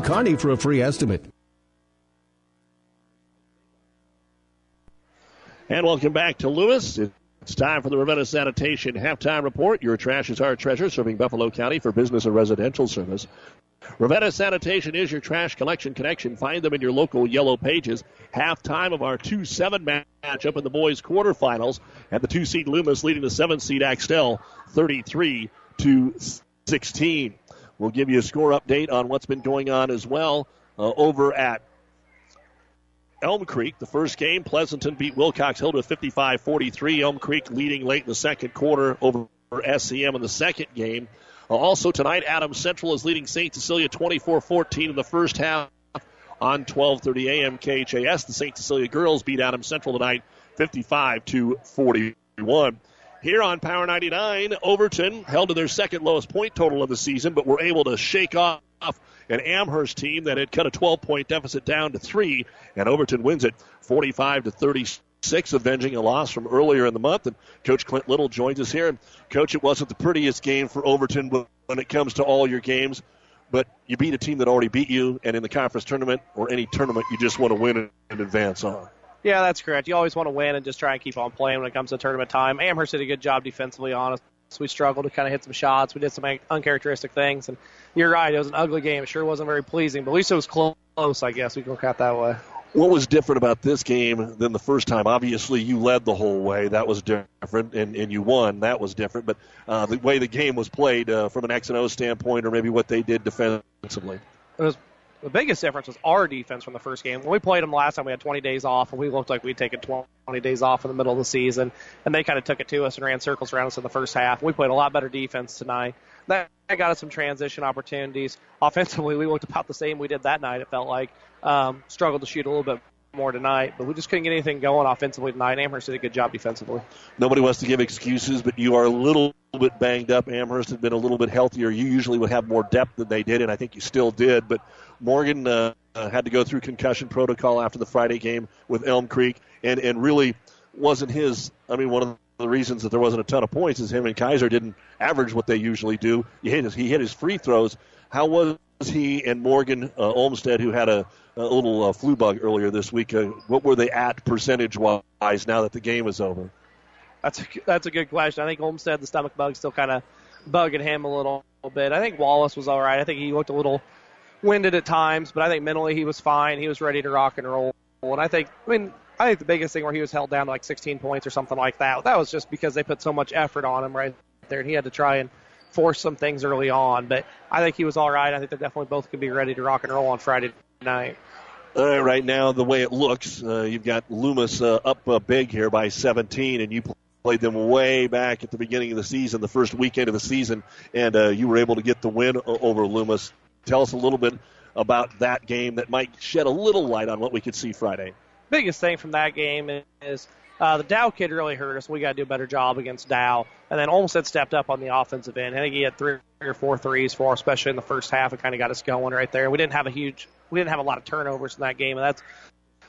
Kearney for a free estimate. And welcome back to Lewis. It's time for the Ravenna Sanitation halftime report. Your trash is our treasure, serving Buffalo County for business and residential service. Ravenna Sanitation is your trash collection connection. Find them in your local yellow pages. Halftime of our 2 7 match up in the boys' quarterfinals. And the two seed Loomis leading the seven seed Axtell 33 to 16. We'll give you a score update on what's been going on as well uh, over at Elm Creek. The first game, Pleasanton beat Wilcox-Hildreth 55 43. Elm Creek leading late in the second quarter over SEM in the second game. Uh, also tonight, Adams Central is leading St. Cecilia 24 14 in the first half on 1230 AM KHAS. The St. Cecilia girls beat Adams Central tonight 55 to 41. Here on Power 99, Overton held to their second lowest point total of the season, but were able to shake off an Amherst team that had cut a 12 point deficit down to three, and Overton wins it 45 to 36, avenging a loss from earlier in the month. And Coach Clint Little joins us here. And Coach, it wasn't the prettiest game for Overton when it comes to all your games, but you beat a team that already beat you, and in the conference tournament or any tournament, you just want to win and advance on. Yeah, that's correct. You always want to win and just try and keep on playing when it comes to tournament time. Amherst did a good job defensively, honest. We struggled to kind of hit some shots. We did some uncharacteristic things, and you're right. It was an ugly game. It sure wasn't very pleasing, but at least it was close. I guess we can look at that way. What was different about this game than the first time? Obviously, you led the whole way. That was different, and, and you won. That was different. But uh, the way the game was played uh, from an X and O standpoint, or maybe what they did defensively. It was the biggest difference was our defense from the first game. When we played them last time, we had 20 days off, and we looked like we'd taken 20 days off in the middle of the season. And they kind of took it to us and ran circles around us in the first half. We played a lot better defense tonight. That got us some transition opportunities. Offensively, we looked about the same we did that night, it felt like. Um, struggled to shoot a little bit more tonight, but we just couldn't get anything going offensively tonight. Amherst did a good job defensively. Nobody wants to give excuses, but you are a little bit banged up. Amherst had been a little bit healthier. You usually would have more depth than they did, and I think you still did. But Morgan uh, uh, had to go through concussion protocol after the Friday game with Elm Creek, and and really wasn't his. I mean, one of the reasons that there wasn't a ton of points is him and Kaiser didn't average what they usually do. He hit his, he hit his free throws. How was he and Morgan uh, Olmstead, who had a, a little uh, flu bug earlier this week? Uh, what were they at percentage wise now that the game is over? That's a, that's a good question. I think Olmstead, the stomach bug, still kind of bugging him a little bit. I think Wallace was all right. I think he looked a little winded at times, but I think mentally he was fine. He was ready to rock and roll. And I think, I mean, I think the biggest thing where he was held down to like 16 points or something like that, that was just because they put so much effort on him right there, and he had to try and force some things early on. But I think he was all right. I think they're definitely both to be ready to rock and roll on Friday night. All right, right now, the way it looks, uh, you've got Loomis uh, up uh, big here by 17, and you played them way back at the beginning of the season, the first weekend of the season, and uh, you were able to get the win over Loomis. Tell us a little bit about that game that might shed a little light on what we could see Friday. Biggest thing from that game is uh, the Dow kid really hurt us. We got to do a better job against Dow. And then Olmstead stepped up on the offensive end. I think he had three or four threes for, us, especially in the first half. It kind of got us going right there. We didn't have a huge, we didn't have a lot of turnovers in that game, and that's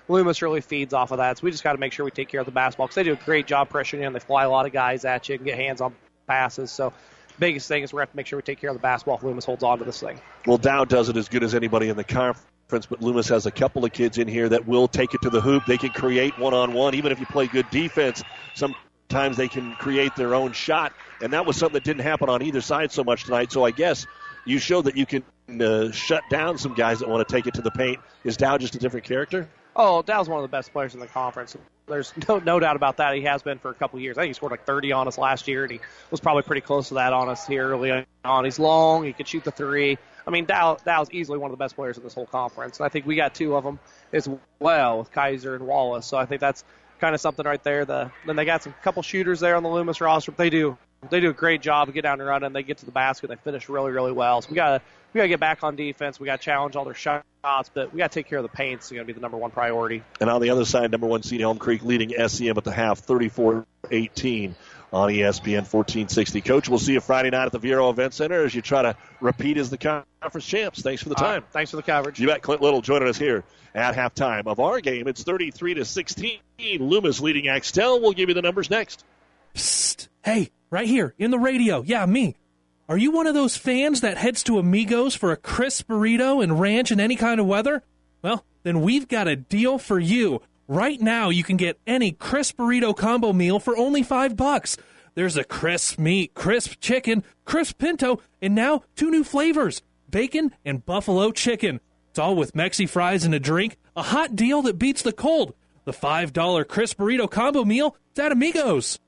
Loomis really feeds off of that. So we just got to make sure we take care of the basketball because they do a great job pressuring. And they fly a lot of guys at you and get hands on passes. So biggest thing is we have to make sure we take care of the basketball if Loomis holds on to this thing. Well, Dow does it as good as anybody in the conference, but Loomis has a couple of kids in here that will take it to the hoop. They can create one on one, even if you play good defense. Sometimes they can create their own shot, and that was something that didn't happen on either side so much tonight. So I guess you showed that you can to shut down some guys that want to take it to the paint. Is Dow just a different character? Oh, Dow's one of the best players in the conference. There's no no doubt about that. He has been for a couple of years. I think he scored like 30 on us last year, and he was probably pretty close to that on us here early on. He's long. He can shoot the three. I mean, Dow Dow's easily one of the best players in this whole conference, and I think we got two of them as well with Kaiser and Wallace. So I think that's kind of something right there. The then they got some couple shooters there on the Loomis roster. They do they do a great job of get down and running. They get to the basket. They finish really really well. So we got to we got to get back on defense. We got to challenge all their shots, but we got to take care of the paint. It's going to be the number one priority. And on the other side, number one seed Elm Creek leading SEM at the half, 34-18 on ESPN 1460. Coach, we'll see you Friday night at the Viaero Event Center as you try to repeat as the conference champs. Thanks for the time. right, thanks for the coverage. You bet. Clint Little joining us here at halftime of our game. It's 33 to 16. Loomis leading Axtell. We'll give you the numbers next. Psst. Hey, right here in the radio. Yeah, me. Are you one of those fans that heads to Amigos for a crisp burrito and ranch in any kind of weather? Well, then we've got a deal for you. Right now, you can get any crisp burrito combo meal for only five bucks. There's a crisp meat, crisp chicken, crisp pinto, and now two new flavors bacon and buffalo chicken. It's all with Mexi fries and a drink. A hot deal that beats the cold. The $5 crisp burrito combo meal is at Amigos.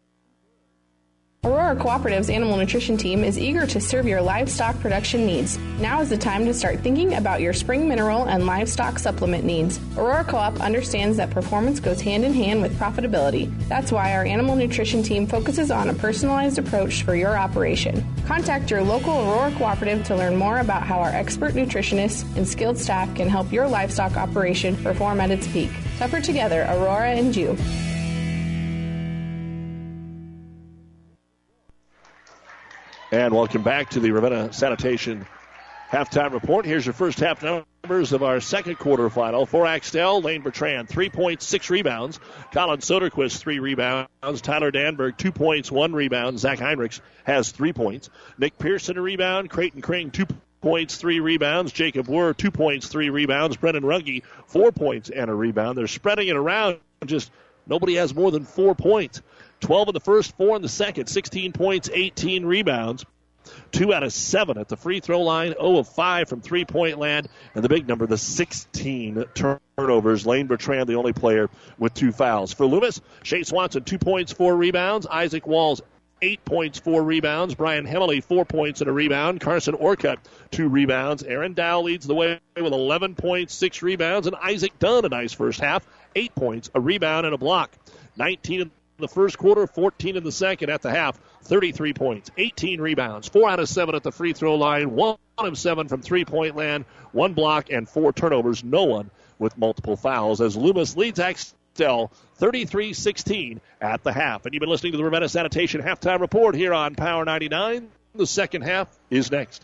Aurora Cooperative's animal nutrition team is eager to serve your livestock production needs. Now is the time to start thinking about your spring mineral and livestock supplement needs. Aurora Co-op understands that performance goes hand in hand with profitability. That's why our animal nutrition team focuses on a personalized approach for your operation. Contact your local Aurora Cooperative to learn more about how our expert nutritionists and skilled staff can help your livestock operation perform at its peak. Tougher together, Aurora and you. And welcome back to the Ravenna Sanitation halftime report. Here's your first half numbers of our second quarter final. For Axtell, Lane Bertrand, three points, six rebounds. Colin Soderquist, three rebounds. Tyler Danberg, two points, one rebound. Zach Heinrichs has three points. Nick Pearson, a rebound. Creighton Crane, two points, three rebounds. Jacob Wurr, two points, three rebounds. Brennan Runge, four points and a rebound. They're spreading it around. Just nobody has more than four points. 12 in the first, four in the second, 16 points, 18 rebounds. Two out of seven at the free throw line, 0 of 5 from three point land, and the big number, the 16 turnovers. Lane Bertrand, the only player with two fouls. For Loomis, Shea Swanson, two points, four rebounds. Isaac Walls, eight points, four rebounds. Brian Hemley, four points and a rebound. Carson Orcutt, two rebounds. Aaron Dow leads the way with 11 points, six rebounds. And Isaac Dunn, a nice first half, eight points, a rebound, and a block. 19 in the first quarter, 14 in the second at the half. 33 points, 18 rebounds, 4 out of 7 at the free throw line, 1 of 7 from three point land, 1 block, and 4 turnovers. No one with multiple fouls as Loomis leads Axtell 33 16 at the half. And you've been listening to the Ravenna Sanitation halftime report here on Power 99. The second half is next.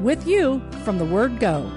with you from the word go.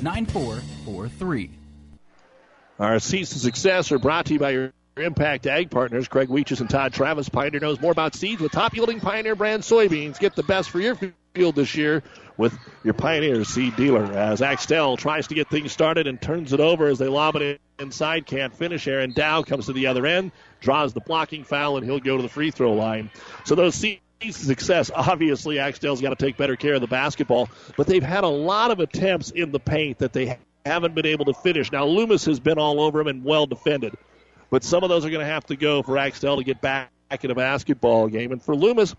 9443. Our seeds to success are brought to you by your Impact Ag partners, Craig Weeches and Todd Travis. Pioneer knows more about seeds with top yielding Pioneer brand soybeans. Get the best for your field this year with your Pioneer seed dealer. As Axtell tries to get things started and turns it over as they lob it inside, can't finish. Aaron Dow comes to the other end, draws the blocking foul, and he'll go to the free throw line. So those seeds success, obviously, Axtell's got to take better care of the basketball, but they've had a lot of attempts in the paint that they haven't been able to finish. Now, Loomis has been all over him and well defended. But some of those are going to have to go for Axtell to get back in a basketball game. And for Loomis,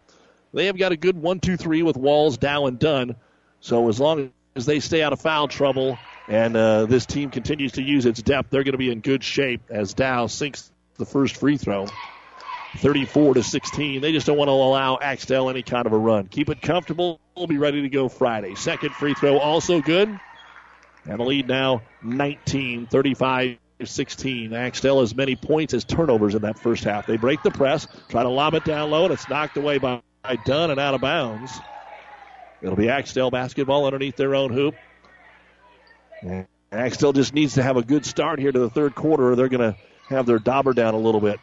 they have got a good one, two, three with Walls, Dow, and Dunn. So as long as they stay out of foul trouble and uh, this team continues to use its depth, they're going to be in good shape as Dow sinks the first free throw. 34 to 16. They just don't want to allow Axtell any kind of a run. Keep it comfortable. We'll be ready to go Friday. Second free throw also good. And the lead now 19, 35 16. Axtell has many points as turnovers in that first half. They break the press, try to lob it down low, and it's knocked away by Dunn and out of bounds. It'll be Axtell basketball underneath their own hoop. And Axtell just needs to have a good start here to the third quarter, or they're going to have their dauber down a little bit.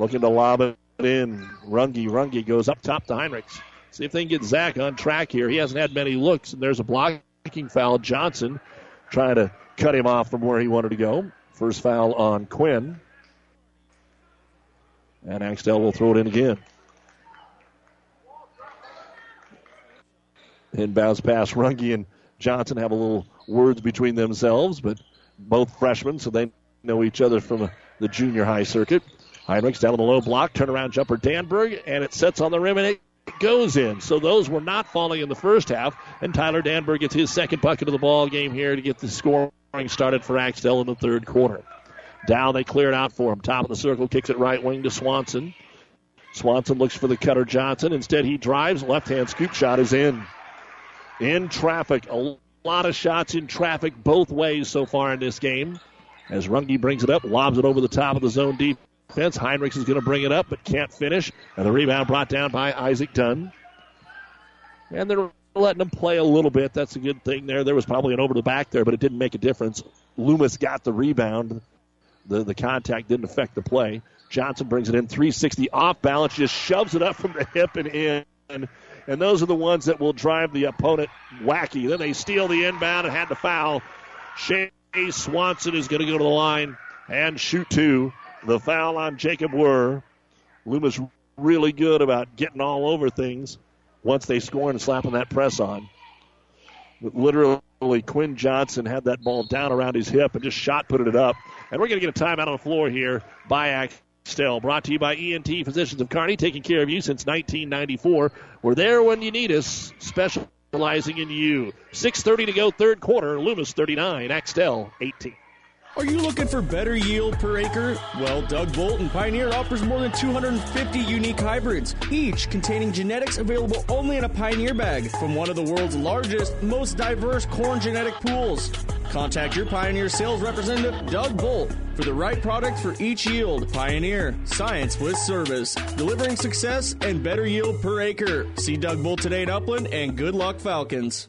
Looking to lob it in. Runge. Runge goes up top to Heinrichs. See if they can get Zach on track here. He hasn't had many looks, and there's a blocking foul. Johnson trying to cut him off from where he wanted to go. First foul on Quinn. And Axtell will throw it in again. Inbounds pass. Runge and Johnson have a little words between themselves, but both freshmen, so they know each other from the junior high circuit. Heinrichs down on the low block, turnaround jumper Danberg, and it sets on the rim and it goes in. So those were not falling in the first half, and Tyler Danberg gets his second bucket of the ball game here to get the scoring started for Axtell in the third quarter. Down, they clear it out for him. Top of the circle, kicks it right wing to Swanson. Swanson looks for the cutter Johnson. Instead, he drives. Left hand scoop shot is in. In traffic. A lot of shots in traffic both ways so far in this game. As Runge brings it up, lobs it over the top of the zone defense. Heinrichs is going to bring it up, but can't finish. And the rebound brought down by Isaac Dunn. And they're letting him play a little bit. That's a good thing there. There was probably an over the back there, but it didn't make a difference. Loomis got the rebound. The, the contact didn't affect the play. Johnson brings it in 360 off balance, just shoves it up from the hip and in. And those are the ones that will drive the opponent wacky. Then they steal the inbound and had to foul. Shea Swanson is going to go to the line and shoot two. The foul on Jacob Wurr. Loomis really good about getting all over things once they score and slapping that press on. But literally, Quinn Johnson had that ball down around his hip and just shot putting it up. And we're going to get a timeout on the floor here by Axtell. Brought to you by ENT Physicians of Kearney, taking care of you since 1994. We're there when you need us, specializing in you. 6.30 to go, third quarter. Loomis 39, Axtell 18. Are you looking for better yield per acre? Well, Doug Bolton Pioneer offers more than 250 unique hybrids, each containing genetics available only in a Pioneer bag from one of the world's largest, most diverse corn genetic pools. Contact your Pioneer sales representative, Doug Bolt, for the right product for each yield. Pioneer, science with service, delivering success and better yield per acre. See Doug Bolt today in Upland, and good luck, Falcons.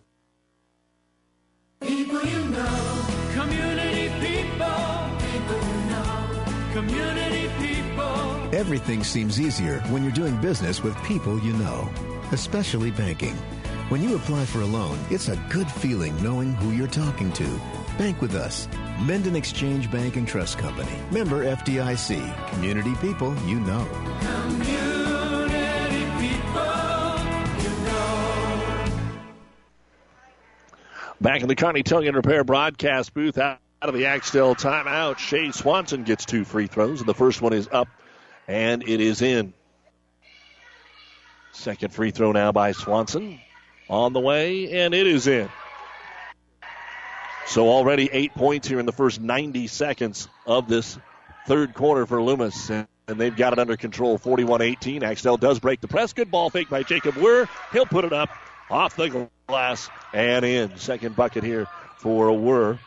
Everything seems easier when you're doing business with people you know, especially banking. When you apply for a loan, it's a good feeling knowing who you're talking to. Bank with us. Minden Exchange Bank and Trust Company. Member FDIC. Community people you know. Community people, you know. Back in the Kearney Towing and Repair broadcast booth, out of the Axtell timeout, Shea Swanson gets two free throws, and the first one is up, and it is in. Second free throw now by Swanson. On the way, and it is in. So already eight points here in the first 90 seconds of this third quarter for Loomis. And, they've got it under control, 41-18. Axtell does break the press. Good ball fake by Jacob Wurr. He'll put it up off the glass and in. Second bucket here for Wurr.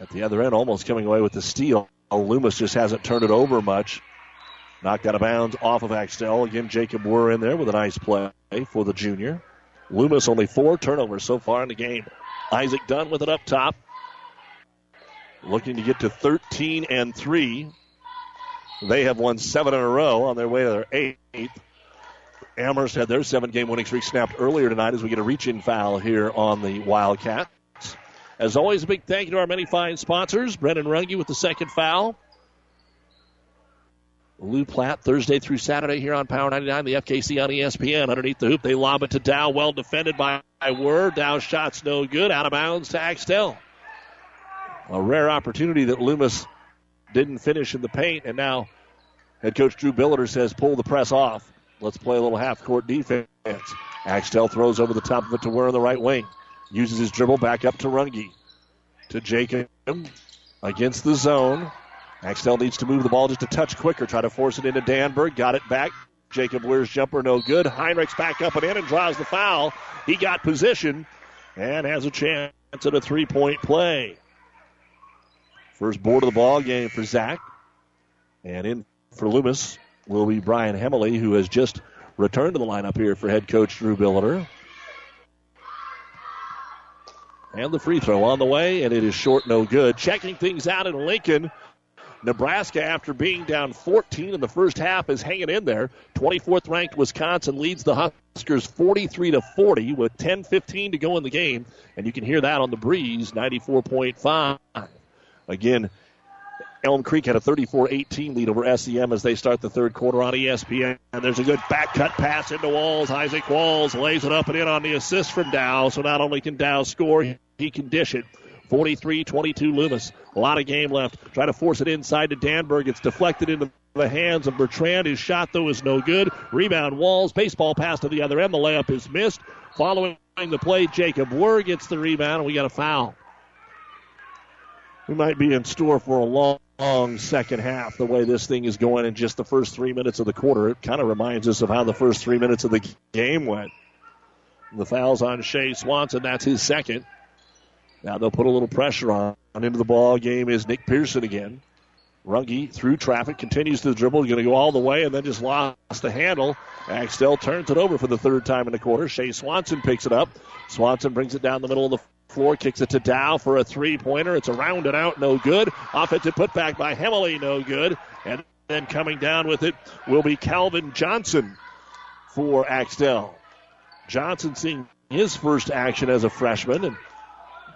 At the other end, almost coming away with the steal. Loomis just hasn't turned it over much. Knocked out of bounds off of Axtell. Again, Jacob Wurr in there with a nice play for the junior. Loomis only four turnovers so far in the game. Isaac Dunn with it up top. Looking to get to 13 and 3. They have won seven in a row on their way to their eighth. Amherst had their seven game winning streak snapped earlier tonight as we get a reach in foul here on the Wildcats. As always, a big thank you to our many fine sponsors. Brennan Runge with the second foul. Loup Platte Thursday through Saturday here on Power 99, the FKC on ESPN. Underneath the hoop, they lob it to Dow. Well defended by Wurr. Dow shots no good. Out of bounds to Axtell. A rare opportunity that Loomis didn't finish in the paint, and now head coach Drew Billiter says pull the press off. Let's play a little half court defense. Axtell throws over the top of it to Wurr on the right wing. Uses his dribble back up to Runge. To Jacob against the zone. Axtell needs to move the ball just a touch quicker. Try to force it into Danberg. Got it back. Jacob Wurr's jumper no good. Heinrichs back up and in and draws the foul. He got position and has a chance at a three point play. First board of the ball game for Zach. And in for Loomis will be Brian Hemley, who has just returned to the lineup here for head coach Drew Billiter. And the free throw on the way, and it is short, no good. Checking things out in Lincoln. Nebraska, after being down 14 in the first half, is hanging in there. 24th ranked Wisconsin leads the Huskers 43 to 40 with 10:15 to go in the game, and you can hear that on the breeze 94.5. Again, Elm Creek had a 34-18 lead over SEM as they start the third quarter on ESPN. And there's a good back cut pass into Walls. Isaac Walls lays it up and in on the assist from Dow. So not only can Dow score, he can dish it. 43-22 Loomis. A lot of game left. Try to force it inside to Danberg. It's deflected into the hands of Bertrand. His shot, though, is no good. Rebound Walls. Baseball pass to the other end. The layup is missed. Following the play, Jacob Wurr gets the rebound, and we got a foul. We might be in store for a long long second half, the way this thing is going in just the first three minutes of the quarter. It kind of reminds us of how the first three minutes of the game went. The foul's on Shea Swanson. That's his second. Now they'll put a little pressure on. Into the ball game is Nick Pearson again. Runge through traffic, continues to dribble, going to go all the way, and then just lost the handle. Axtell turns it over for the third time in the quarter. Shea Swanson picks it up. Swanson brings it down the middle of the floor, kicks it to Dow for a three pointer. It's a rounded out, no good. Offensive putback by Hemley, no good. And then coming down with it will be Calvin Johnson for Axtell. Johnson seeing his first action as a freshman, and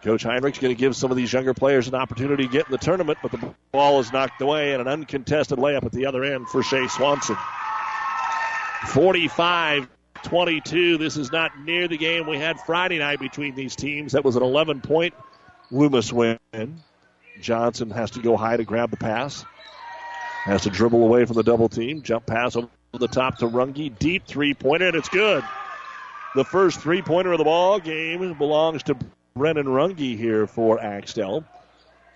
Coach Heinrich's going to give some of these younger players an opportunity to get in the tournament, but the ball is knocked away and an uncontested layup at the other end for Shea Swanson. 45 22. This is not near the game we had Friday night between these teams. That was an 11 point Loomis win. Johnson has to go high to grab the pass. Has to dribble away from the double team. Jump pass over the top to Runge. Deep three pointer, and it's good. The first three pointer of the ball game belongs to Brennan Runge here for Axtell.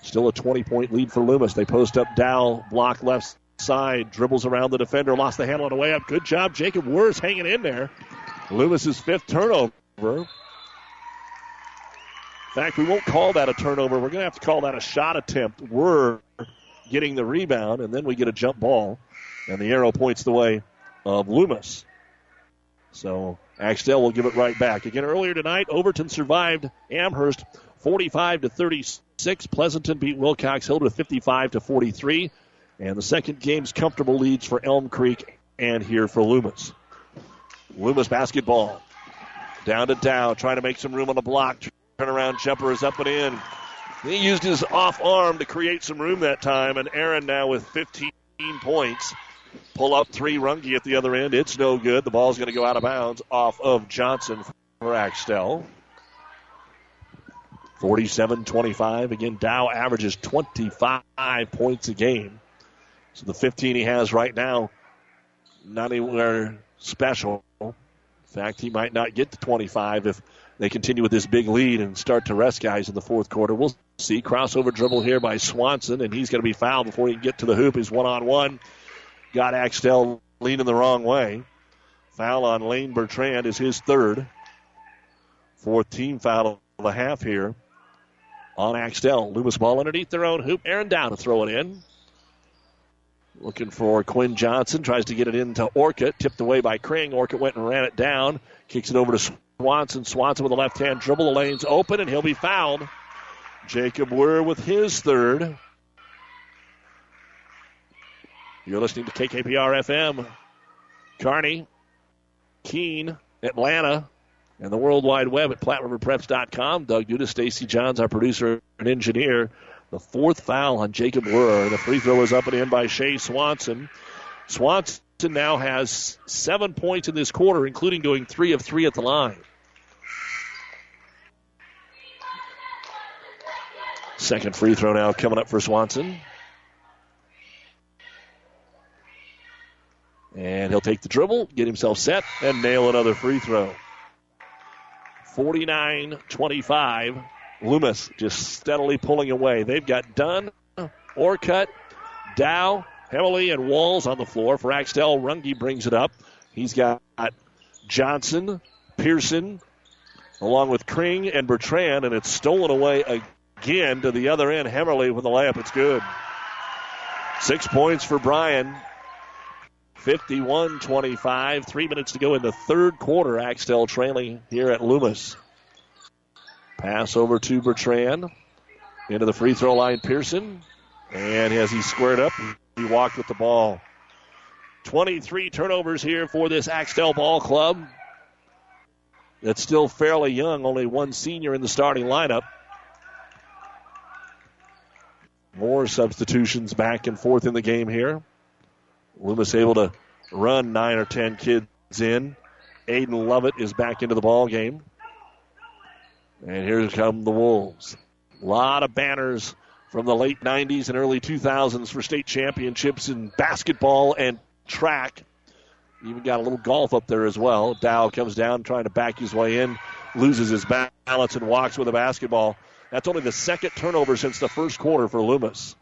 Still a 20 point lead for Loomis. They post up Dow, block left side, dribbles around the defender, lost the handle on the way up. Good job, Jacob Wurst hanging in there. Loomis's fifth turnover. In fact, we won't call that a turnover. We're going to have to call that a shot attempt. We're getting the rebound, and then we get a jump ball, and the arrow points the way of Loomis. So Axtell will give it right back. Again, earlier tonight, Overton survived Amherst 45 to 36. Pleasanton beat Wilcox-Hildreth 55 to 43. And the second game's comfortable leads for Elm Creek and here for Loomis. Loomis basketball. Down to Dow, trying to make some room on the block. Turnaround jumper is up and in. He used his off arm to create some room that time, and Aaron now with 15 points. Pull up three Runge at the other end. It's no good. The ball's going to go out of bounds off of Johnson for Axtell. 47 25. Again, Dow averages 25 points a game. So the 15 he has right now, not anywhere special. In fact, he might not get to 25 if they continue with this big lead and start to rest guys in the fourth quarter. We'll see. Crossover dribble here by Swanson, and he's going to be fouled before he can get to the hoop. He's one on one. Got Axtell leaning the wrong way. Foul on Lane Bertrand is his third. Fourth team foul of the half here on Axtell. Loomis ball underneath their own hoop. Aaron Dow to throw it in. Looking for Quinn Johnson. Tries to get it into Orcutt. Tipped away by Kring. Orcutt went and ran it down. Kicks it over to Swanson. Swanson with a left hand dribble. The lane's open and he'll be fouled. Jacob Wurr with his third. You're listening to KKPR FM. Kearney, Keene, Atlanta, and the World Wide Web at PlatteRiverPreps.com. Doug Duda, Stacy Johns, our producer and engineer. The fourth foul on Jacob Wurr. The free throw is up and in by Shea Swanson. Swanson now has seven points in this quarter, including going three of three at the line. Second free throw now coming up for Swanson. And he'll take the dribble, get himself set, and nail another free throw. 49 25. Loomis just steadily pulling away. They've got Dunn, Orcutt, Dow, Hemley, and Walls on the floor. For Axtell, Runge brings it up. He's got Johnson, Pearson, along with Kring and Bertrand, and it's stolen away again to the other end. Hemmerly with the layup. It's good. Six points for Bryan. 51 25. Three minutes to go in the third quarter. Axtell trailing here at Loomis. Pass over to Bertrand. Into the free throw line, Pearson. And as he squared up, he walked with the ball. 23 turnovers here for this Axtell ball club. That's still fairly young, only one senior in the starting lineup. More substitutions back and forth in the game here. Loomis able to run nine or ten kids in. Aiden Lovett is back into the ball game. And here come the Wolves. A lot of banners from the late 90s and early 2000s for state championships in basketball and track. Even got a little golf up there as well. Dow comes down trying to back his way in, loses his balance and walks with a basketball. That's only the second turnover since the first quarter for Loomis.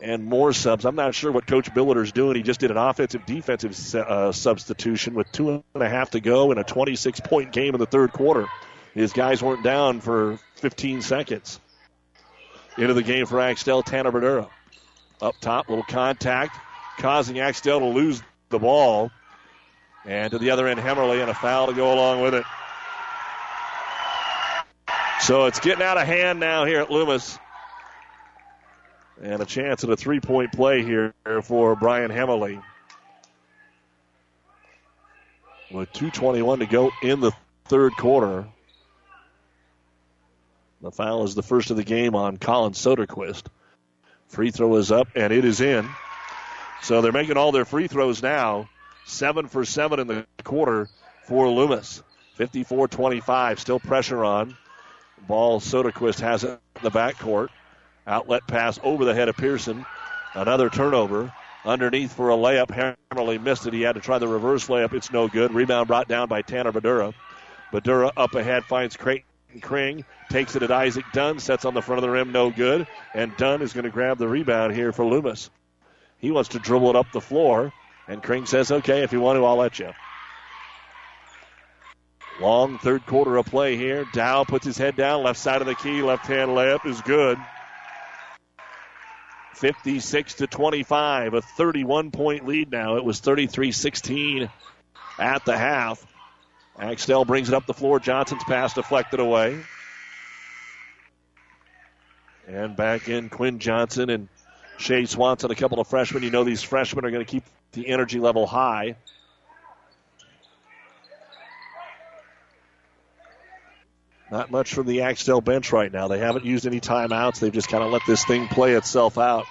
And more subs. I'm not sure what Coach Billiter's doing. He just did an offensive defensive uh, substitution with two and a half to go in a 26 point game in the third quarter. His guys weren't down for 15 seconds. Into the game for Axtell, Tanner Badura. Up top, little contact, causing Axtell to lose the ball. And to the other end, Hemmerly, and a foul to go along with it. So it's getting out of hand now here at Loomis. And a chance at a three point play here for Brian Hemmerly. With 2.21 to go in the third quarter. The foul is the first of the game on Colin Soderquist. Free throw is up, and it is in. So they're making all their free throws now. Seven for seven in the quarter for Loomis. 54 25. Still pressure on. Ball Soderquist has it in the backcourt. Outlet pass over the head of Pearson. Another turnover. Underneath for a layup. Hammerly missed it. He had to try the reverse layup. It's no good. Rebound brought down by Tanner Badura. Badura up ahead finds Creighton Kring. Takes it at Isaac Dunn. Sets on the front of the rim. No good. And Dunn is going to grab the rebound here for Loomis. He wants to dribble it up the floor. And Kring says, okay, if you want to, I'll let you. Long third quarter of play here. Dow puts his head down, left side of the key, left hand layup is good. 56 to 25, a 31 point lead now. It was 33 16 at the half. Axtell brings it up the floor. Johnson's pass deflected away. And back in Quinn Johnson and Shea Swanson, a couple of freshmen. You know these freshmen are going to keep the energy level high. Not much from the Axtell bench right now. They haven't used any timeouts. They've just kind of let this thing play itself out.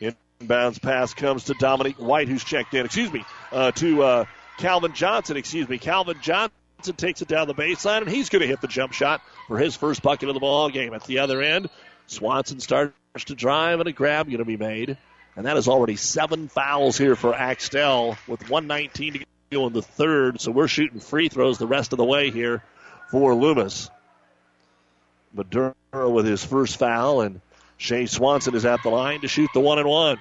Inbounds pass comes to Dominic White, who's checked in. Excuse me, uh, to uh, Calvin Johnson. Excuse me, Calvin Johnson takes it down the baseline, and he's going to hit the jump shot for his first bucket of the ball game. At the other end, Swanson starts to drive, and a grab going to be made. And that is already seven fouls here for Axtell with 119 to go in the third. So we're shooting free throws the rest of the way here for Loomis. Badura with his first foul, and Shea Swanson is at the line to shoot the one and one.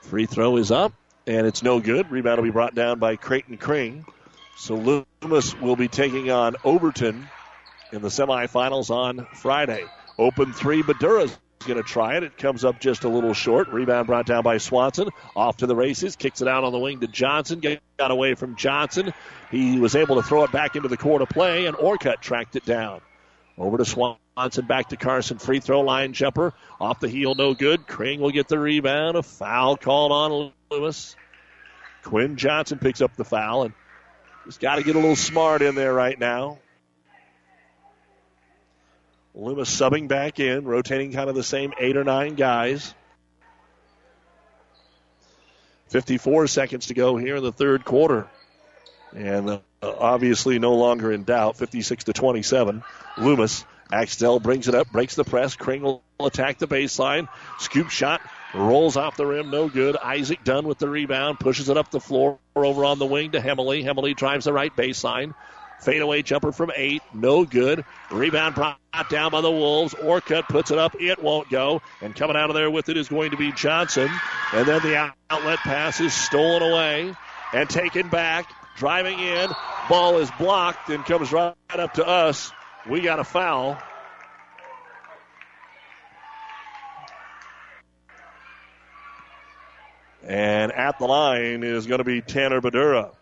Free throw is up, and it's no good. Rebound will be brought down by Creighton Kring. So Loomis will be taking on Overton in the semifinals on Friday. Open three, Badura's going to try it. It comes up just a little short. Rebound brought down by Swanson. Off to the races. Kicks it out on the wing to Johnson. Got away from Johnson. He was able to throw it back into the court of play, and Orcutt tracked it down. Over to Swanson, back to Carson. Free throw line jumper. Off the heel, no good. Kring will get the rebound. A foul called on Lewis. Quinn Johnson picks up the foul, and he's got to get a little smart in there right now. Loomis subbing back in, rotating kind of the same eight or nine guys. 54 seconds to go here in the third quarter. And uh, obviously no longer in doubt, 56 to 27. Loomis, Axtell brings it up, breaks the press. Kringle attack the baseline. Scoop shot Rolls off the rim, no good. Isaac Dunn with the rebound, pushes it up the floor over on the wing to Hemley. Hemley drives the right baseline. Fadeaway jumper from eight, no good. Rebound brought down by the Wolves. Orcutt puts it up, it won't go. And coming out of there with it is going to be Johnson. And then the outlet pass is stolen away and taken back. Driving in, ball is blocked and comes right up to us. We got a foul. And at the line is going to be Tanner Badura.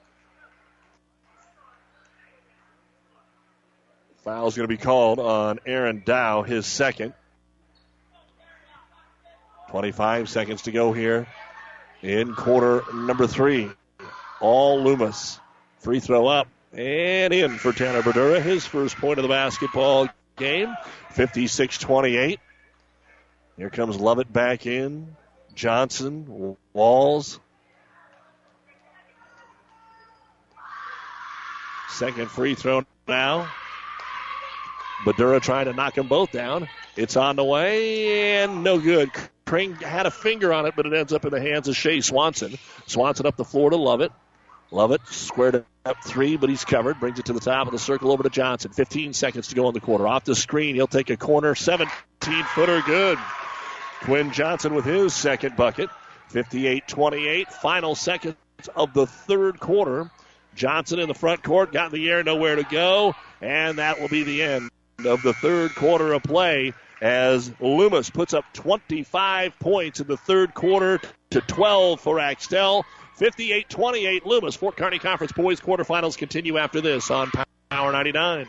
Foul's going to be called on Aaron Dow, his second. 25 seconds to go here in quarter number three. All Loomis. Free throw up and in for Tanner Badura. His first point of the basketball game. 56 28. Here comes Lovett back in. Johnson, Walls. Second free throw now. Badura trying to knock them both down. It's on the way and no good. Crane had a finger on it, but it ends up in the hands of Shea Swanson. Swanson up the floor to Lovett. Lovett squared up three, but he's covered. Brings it to the top of the circle over to Johnson. 15 seconds to go in the quarter. Off the screen, he'll take a corner. 17 footer, good. Quinn Johnson with his second bucket. 58 28. Final seconds of the third quarter. Johnson in the front court, got in the air, nowhere to go, and that will be the end of the third quarter of play as Loomis puts up 25 points in the third quarter to 12 for Axtell. 58 28 Loomis. Fort Kearney Conference Boys quarterfinals continue after this on Power 99.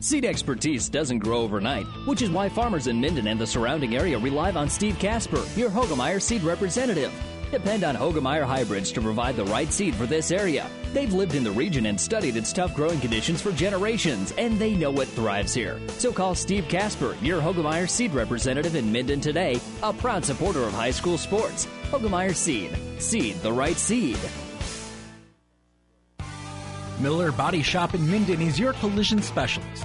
Seed expertise doesn't grow overnight, which is why farmers in Minden and the surrounding area rely on Steve Casper, your Hoegemeyer seed representative. Depend on Hoegemeyer hybrids to provide the right seed for this area. They've lived in the region and studied its tough growing conditions for generations, and they know what thrives here. So call Steve Casper, your Hoegemeyer seed representative in Minden today, a proud supporter of high school sports. Hoegemeyer Seed. Seed the right seed. Miller Body Shop in Minden is your collision specialist.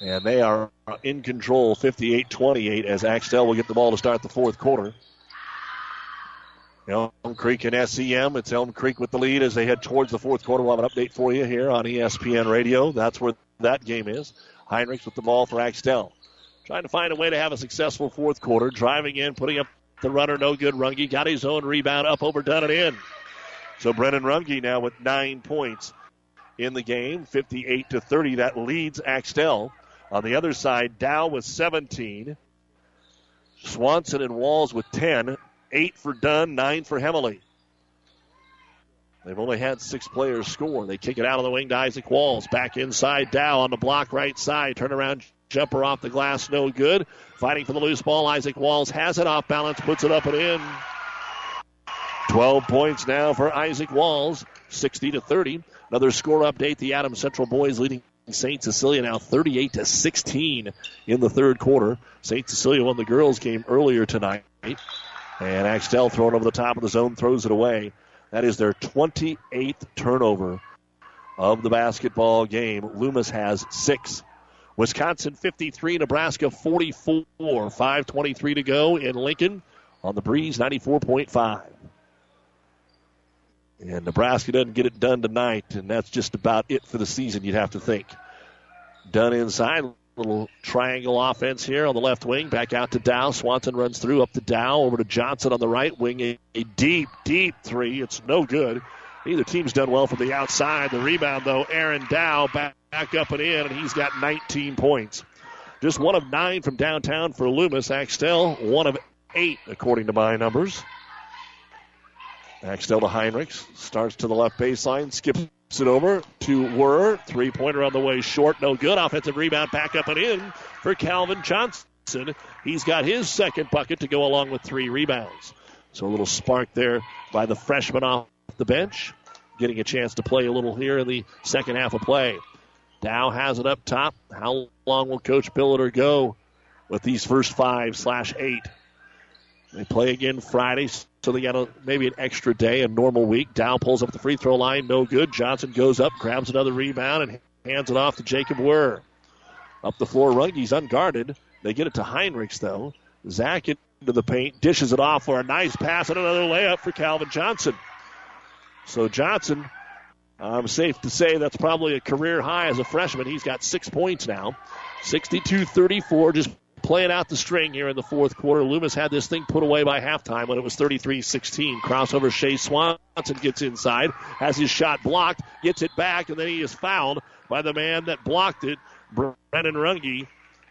And they are in control 58 28 as Axtell will get the ball to start the fourth quarter. Elm Creek and SEM. It's Elm Creek with the lead as they head towards the fourth quarter. We'll have an update for you here on ESPN Radio. That's where that game is. Heinrichs with the ball for Axtell. Trying to find a way to have a successful fourth quarter. Driving in, putting up the runner, no good. Runge got his own rebound up over, done it in. So Brennan Runge now with nine points in the game, 58 to 30. That leads Axtell. On the other side, Dow with 17. Swanson and Walls with 10. Eight for Dunn, nine for Hemley. They've only had six players score. They kick it out of the wing to Isaac Walls. Back inside, Dow on the block right side. Turnaround jumper off the glass, no good. Fighting for the loose ball. Isaac Walls has it off balance, puts it up and in. 12 points now for Isaac Walls, 60 to 30. Another score update. The Adams Central boys leading St. Cecilia now 38 to 16 in the third quarter. St. Cecilia won the girls' game earlier tonight. And Axtell throwing over the top of the zone throws it away. That is their 28th turnover of the basketball game. Loomis has six. Wisconsin 53, Nebraska 44. 5.23 to go in Lincoln on the breeze 94.5. And Nebraska doesn't get it done tonight, and that's just about it for the season, you'd have to think. Done inside, little triangle offense here on the left wing. Back out to Dow. Swanson runs through up to Dow, over to Johnson on the right wing. A, a deep, deep three. It's no good. Neither team's done well from the outside. The rebound, though, Aaron Dow back, back up and in, and he's got 19 points. Just one of nine from downtown for Loomis. Axtell, one of eight, according to my numbers. Axtell to Heinrichs. Starts to the left baseline. Skips it over to Wurr. Three pointer on the way short. No good. Offensive rebound back up and in for Calvin Johnson. He's got his second bucket to go along with three rebounds. So a little spark there by the freshman off the bench, getting a chance to play a little here in the second half of play. Dow has it up top. How long will Coach Billiter go with these first five slash eight? They play again Friday, so they got a, maybe an extra day, a normal week. Dow pulls up the free throw line, no good. Johnson goes up, grabs another rebound, and hands it off to Jacob Wurr. Up the floor, Runge's unguarded. They get it to Heinrichs, though. Zach into the paint, dishes it off for a nice pass and another layup for Calvin Johnson. So Johnson, I'm safe to say that's probably a career high as a freshman. He's got six points now. 62 34, just playing out the string here in the fourth quarter. Loomis had this thing put away by halftime when it was 33 16. Crossover Shea Swanson gets inside, has his shot blocked, gets it back, and then he is fouled by the man that blocked it. Brennan Runge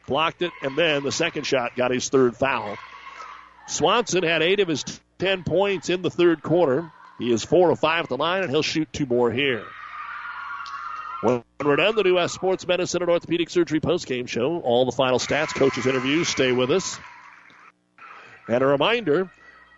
blocked it, and then the second shot got his third foul. Swanson had eight of his 10 points in the third quarter. He is four of five at the line, and he'll shoot two more here. When we're done, the New Sports Medicine and Orthopedic Surgery postgame show. All the final stats, coaches' interviews. Stay with us. And a reminder,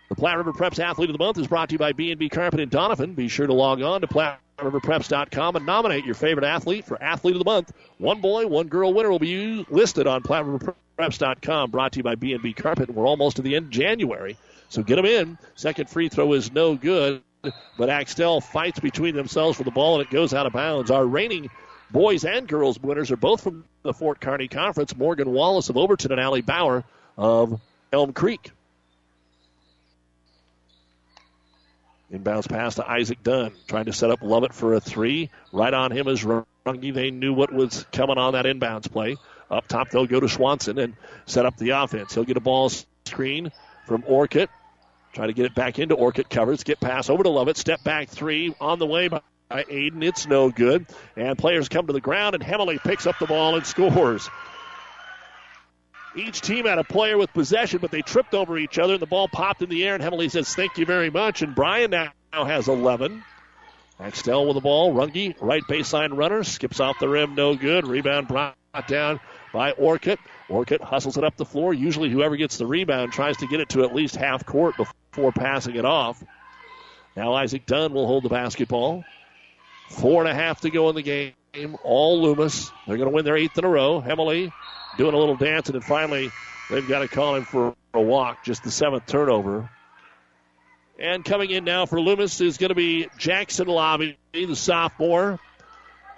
the Platte River Preps Athlete of the Month is brought to you by B&B Carpet and Donovan. Be sure to log on to PlatteRiverPreps.com and nominate your favorite athlete for Athlete of the Month. One boy, one girl winner will be listed on PlatteRiverPreps.com. Brought to you by B&B Carpet. We're almost to the end of January, so get them in. Second free throw is no good but Axtell fights between themselves for the ball and it goes out of bounds. Our reigning boys and girls winners are both from the Fort Kearney Conference Morgan Wallace of Overton and Allie Bauer of Elm Creek. Inbounds pass to Isaac Dunn, trying to set up Lovett for a three. Right on him is Runge. They knew what was coming on that inbounds play. Up top, they'll go to Swanson and set up the offense. He'll get a ball screen from Orcutt. Try to get it back into Orcutt covers. Get pass over to Lovett. Step back three on the way by Aiden. It's no good. And players come to the ground, and Hemley picks up the ball and scores. Each team had a player with possession, but they tripped over each other, and the ball popped in the air, and Hemley says, Thank you very much. And Brian now has 11. Axtell with the ball. Runge, right baseline runner, skips off the rim, no good. Rebound brought down by Orcutt. Orcutt hustles it up the floor. Usually, whoever gets the rebound tries to get it to at least half court before passing it off. Now, Isaac Dunn will hold the basketball. Four and a half to go in the game. All Loomis. They're going to win their eighth in a row. Emily doing a little dancing, and then finally, they've got to call him for a walk. Just the seventh turnover. And coming in now for Loomis is going to be Jackson Lobby, the sophomore.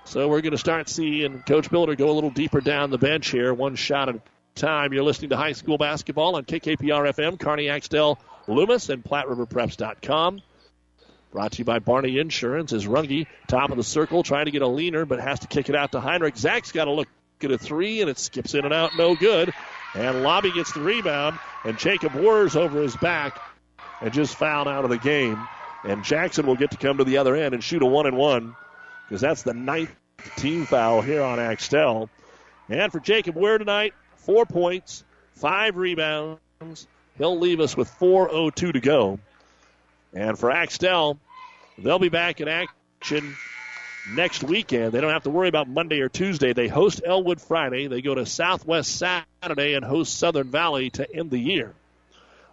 So we're going to start seeing Coach Billiter go a little deeper down the bench here, one shot at a time. You're listening to high school basketball on KKPR FM, Kearney Axtell, Loomis, and PlatteRiverPreps.com. Brought to you by Barney Insurance. Is Runge top of the circle, trying to get a leaner, but has to kick it out to Heinrich. Zach's got to look at a three, and it skips in and out, no good. And Lobby gets the rebound, and Jacob Wurr's over his back and just fouled out of the game. And Jackson will get to come to the other end and shoot a one and one because that's the ninth team foul here on Axtell. And for Jacob Wurr tonight, four points, five rebounds. He'll leave us with 4.02 to go. And for Axtell, they'll be back in action next weekend. They don't have to worry about Monday or Tuesday. They host Elwood Friday. They go to Southwest Saturday and host Southern Valley to end the year.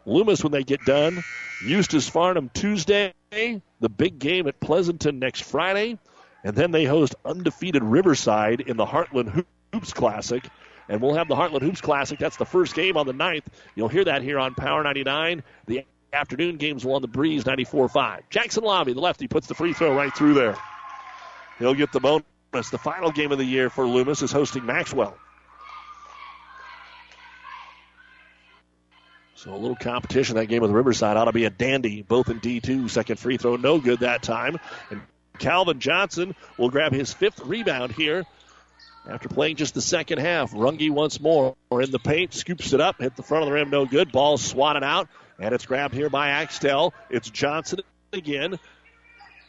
Loomis, when they get done, Eustis Farnham Tuesday, the big game at Pleasanton next Friday. And then they host undefeated Riverside in the Heartland Hoops Classic. And we'll have the Heartland Hoops Classic. That's the first game on the 9th. You'll hear that here on Power 99. The afternoon games will on the Breeze 94-5. Jackson Lobby, the lefty, puts the free throw right through there. He'll get the bonus. The final game of the year for Loomis is hosting Maxwell. So a little competition that game with Riverside ought to be a dandy, both in D2, second free throw, no good that time. And Calvin Johnson will grab his fifth rebound here after playing just the second half. Runge once more in the paint, scoops it up, hit the front of the rim, no good. Ball swatted out, and it's grabbed here by Axtell. It's Johnson again.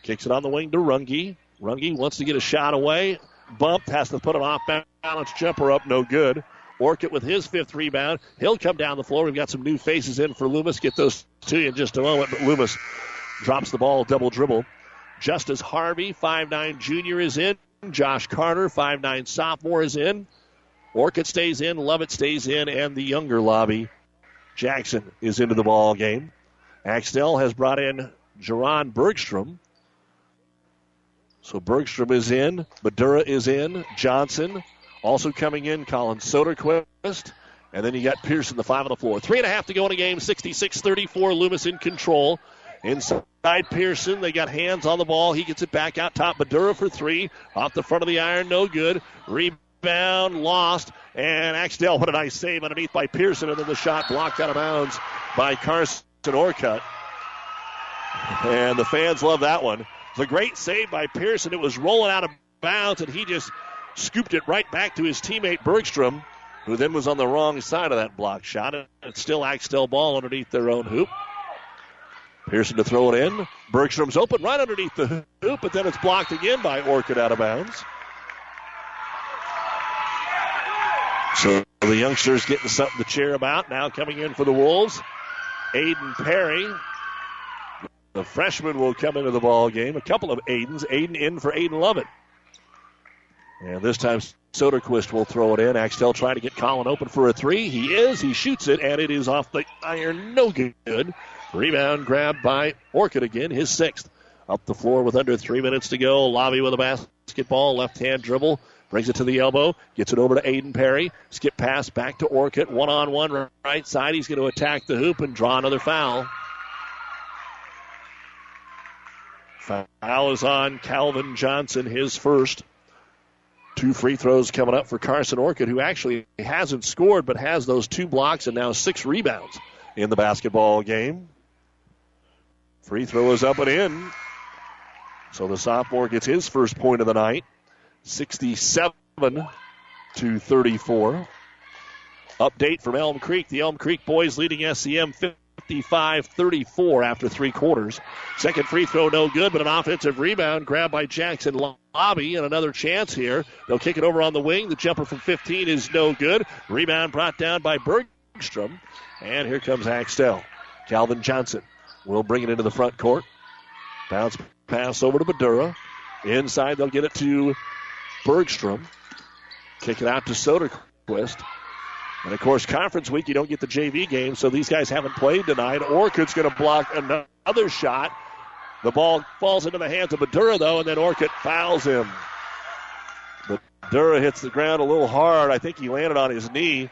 Kicks it on the wing to Runge. Runge wants to get a shot away. Bumped, has to put an off balance jumper up, no good. Orcutt with his fifth rebound. He'll come down the floor. We've got some new faces in for Loomis. Get those to you in just a moment. But Loomis drops the ball, double dribble. Justice Harvey, five nine junior, is in. Josh Carter, five nine sophomore, is in. Orcutt stays in, Lovett stays in, and the younger lobby, Jackson, is into the ball game. Axtell has brought in Jerron Bergstrom. So Bergstrom is in, Badura is in, Johnson also coming in, Colin Soderquist. And then you got Pearson, the five on the floor. Three and a half to go in a game, 66 34. Loomis in control. Inside Pearson, they got hands on the ball. He gets it back out top. Badura for three. Off the front of the iron, no good. Rebound lost. And Axtell, what a nice save underneath by Pearson. And then the shot blocked out of bounds by Carson Orcutt. And the fans love that one. It's a great save by Pearson. It was rolling out of bounds, and he just scooped it right back to his teammate Bergstrom, who then was on the wrong side of that block shot. And it's still Axtell ball underneath their own hoop. Pearson to throw it in. Bergstrom's open right underneath the hoop, but then it's blocked again by Orcutt out of bounds. So the youngsters getting something to cheer about. Now coming in for the Wolves, Aiden Perry. The freshman will come into the ball game. A couple of Aidens. Aiden in for Aiden Lovett. And this time Soderquist will throw it in. Axtell trying to get Colin open for a three. He is. He shoots it, and it is off the iron. No good. Rebound grabbed by Orcutt again, his sixth. Up the floor with under three minutes to go. Lobby with a basketball. Left hand dribble. Brings it to the elbow. Gets it over to Aiden Perry. Skip pass back to Orcutt. One on one right side. He's going to attack the hoop and draw another foul. Foul is on Calvin Johnson, his first. Two free throws coming up for Carson Orcutt, who actually hasn't scored but has those two blocks and now six rebounds in the basketball game. Free throw is up and in. So the sophomore gets his first point of the night. 67 to 34. Update from Elm Creek. The Elm Creek boys leading SEM 55 34 after three quarters. Second free throw, no good, but an offensive rebound grabbed by Jackson Lobby and another chance here. They'll kick it over on the wing. The jumper from 15 is no good. Rebound brought down by Bergstrom. And here comes Axtell. Calvin Johnson will bring it into the front court. Bounce pass over to Badura. Inside, they'll get it to Bergstrom. Kick it out to Soderquist. And of course, conference week, you don't get the JV game, so these guys haven't played tonight. Orcutt's going to block another shot. The ball falls into the hands of Badura, though, and then Orcutt fouls him. Badura hits the ground a little hard. I think he landed on his knee.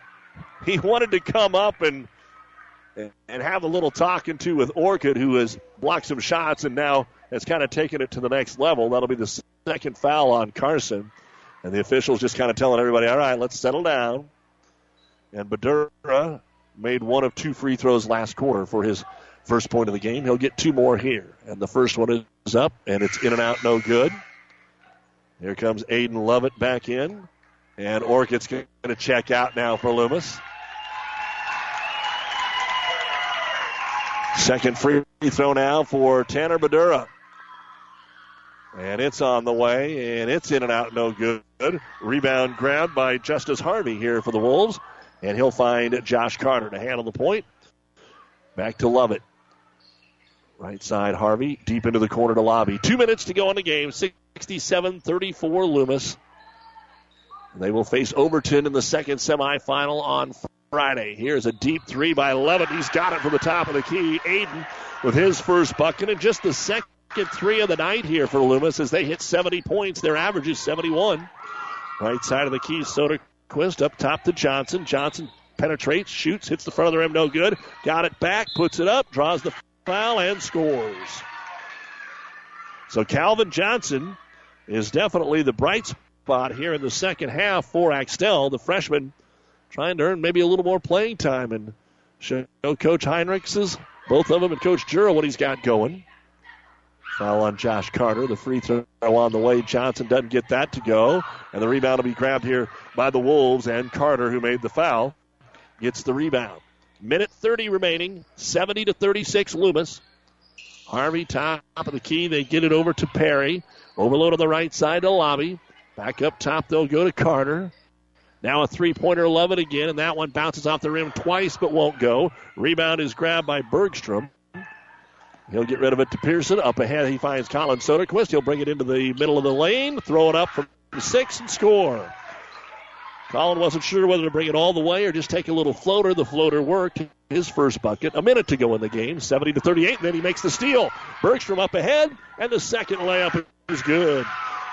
He wanted to come up and and have a little talking to with Orcutt, who has blocked some shots and now has kind of taken it to the next level. That'll be the second foul on Carson. And the officials just kind of telling everybody, all right, let's settle down. And Badura made one of two free throws last quarter for his first point of the game. He'll get two more here. And the first one is up, and it's in and out, no good. Here comes Aiden Lovett back in. And Orcutt's going to check out now for Loomis. Second free throw now for Tanner Badura. And it's on the way, and it's in and out, no good. Rebound grabbed by Justice Harvey here for the Wolves. And he'll find Josh Carter to handle the point. Back to Lovett. Right side, Harvey. Deep into the corner to Lobby. Two minutes to go in the game. 67 34 Loomis. They will face Overton in the second semifinal on Friday. Here's a deep three by Lovett. He's got it from the top of the key. Aiden with his first bucket and just the second three of the night here for Loomis as they hit 70 points. Their average is 71. Right side of the key, Soderquist up top to Johnson. Johnson penetrates, shoots, hits the front of the rim, no good. Got it back, puts it up, draws the foul, and scores. So Calvin Johnson is definitely the bright spot here in the second half for Axtell. The freshman trying to earn maybe a little more playing time and show Coach Heinrichs, both of them, and Coach Jura what he's got going. Foul on Josh Carter. The free throw on the way. Johnson doesn't get that to go. And the rebound will be grabbed here by the Wolves. And Carter, who made the foul, gets the rebound. Minute 30 remaining. 70 to 36 Loomis. Harvey top of the key. They get it over to Perry. Overload on the right side to Lobby. Back up top, they'll go to Carter. Now a three pointer, Lovett again, and that one bounces off the rim twice but won't go. Rebound is grabbed by Bergstrom. He'll get rid of it to Pearson. Up ahead, he finds Colin Soderquist. He'll bring it into the middle of the lane, throw it up from six, and score. Colin wasn't sure whether to bring it all the way or just take a little floater. The floater worked. His first bucket. A minute to go in the game. 70 to 38. Then he makes the steal. Bergstrom up ahead, and the second layup is good.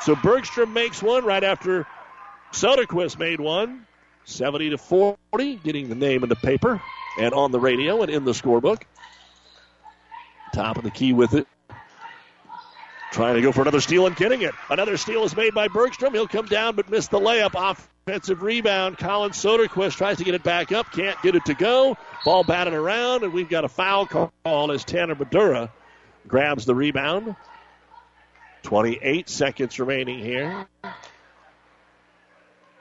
So Bergstrom makes one right after Soderquist made one. 70 to 40, getting the name in the paper and on the radio and in the scorebook. Top of the key with it. Trying to go for another steal and getting it. Another steal is made by Bergstrom. He'll come down but miss the layup. Offensive rebound. Colin Soderquist tries to get it back up. Can't get it to go. Ball batted around, and we've got a foul call as Tanner Badura grabs the rebound. 28 seconds remaining here.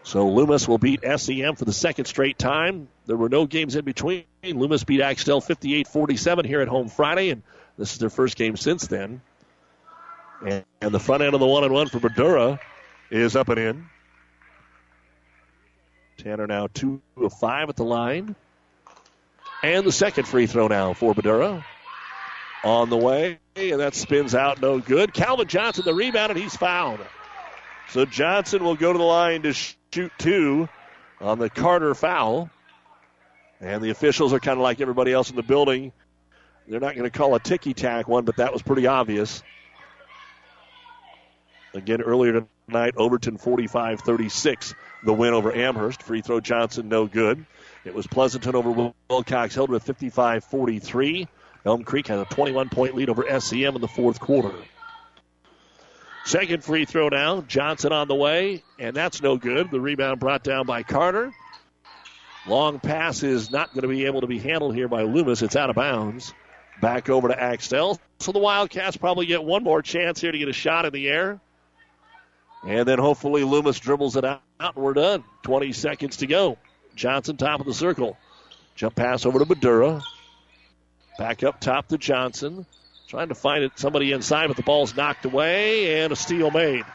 So Loomis will beat SEM for the second straight time. There were no games in between. Loomis beat Axtell 58 47 here at home Friday, and this is their first game since then. And, and the front end of the one and one for Badura is up and in. Tanner now two of five at the line. And the second free throw now for Badura. On the way, and that spins out no good. Calvin Johnson, the rebound, and he's fouled. So Johnson will go to the line to shoot two on the Carter foul. And the officials are kind of like everybody else in the building. They're not going to call a ticky tack one, but that was pretty obvious. Again, earlier tonight, Overton 45 36, the win over Amherst. Free throw Johnson, no good. It was Pleasanton over Wilcox-Hildreth 55 43. Elm Creek has a 21 point lead over SEM in the fourth quarter. Second free throw now. Johnson on the way, and that's no good. The rebound brought down by Carter. Long pass is not going to be able to be handled here by Loomis. It's out of bounds. Back over to Axtell. So the Wildcats probably get one more chance here to get a shot in the air. And then hopefully Loomis dribbles it out, and we're done. 20 seconds to go. Johnson, top of the circle. Jump pass over to Badura. Back up top to Johnson. Trying to find it, somebody inside, but the ball's knocked away, and a steal made.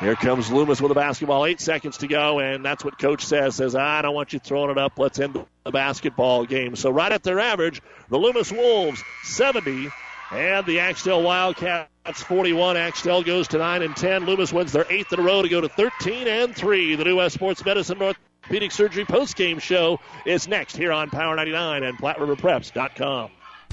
Here comes Loomis with the basketball. Eight seconds to go, and that's what coach says. Says, ah, I don't want you throwing it up. Let's end the basketball game. So right at their average, the Loomis Wolves 70, and the Axtell Wildcats 41. Axtell goes to 9 and 10. Loomis wins their eighth in a row to go to 13 and 3. The New West Sports Medicine Orthopedic Surgery postgame show is next here on Power 99 and PlatteRiverPreps.com.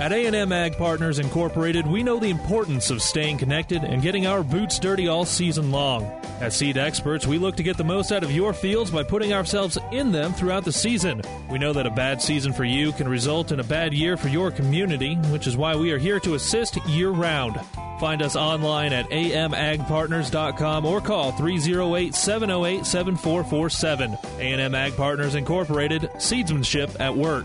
At A&M Ag Partners Incorporated, we know the importance of staying connected and getting our boots dirty all season long. As seed experts, we look to get the most out of your fields by putting ourselves in them throughout the season. We know that a bad season for you can result in a bad year for your community, which is why we are here to assist year round. Find us online at amagpartners.com or call 308-708-7447. A&M Ag Partners Incorporated, seedsmanship at work.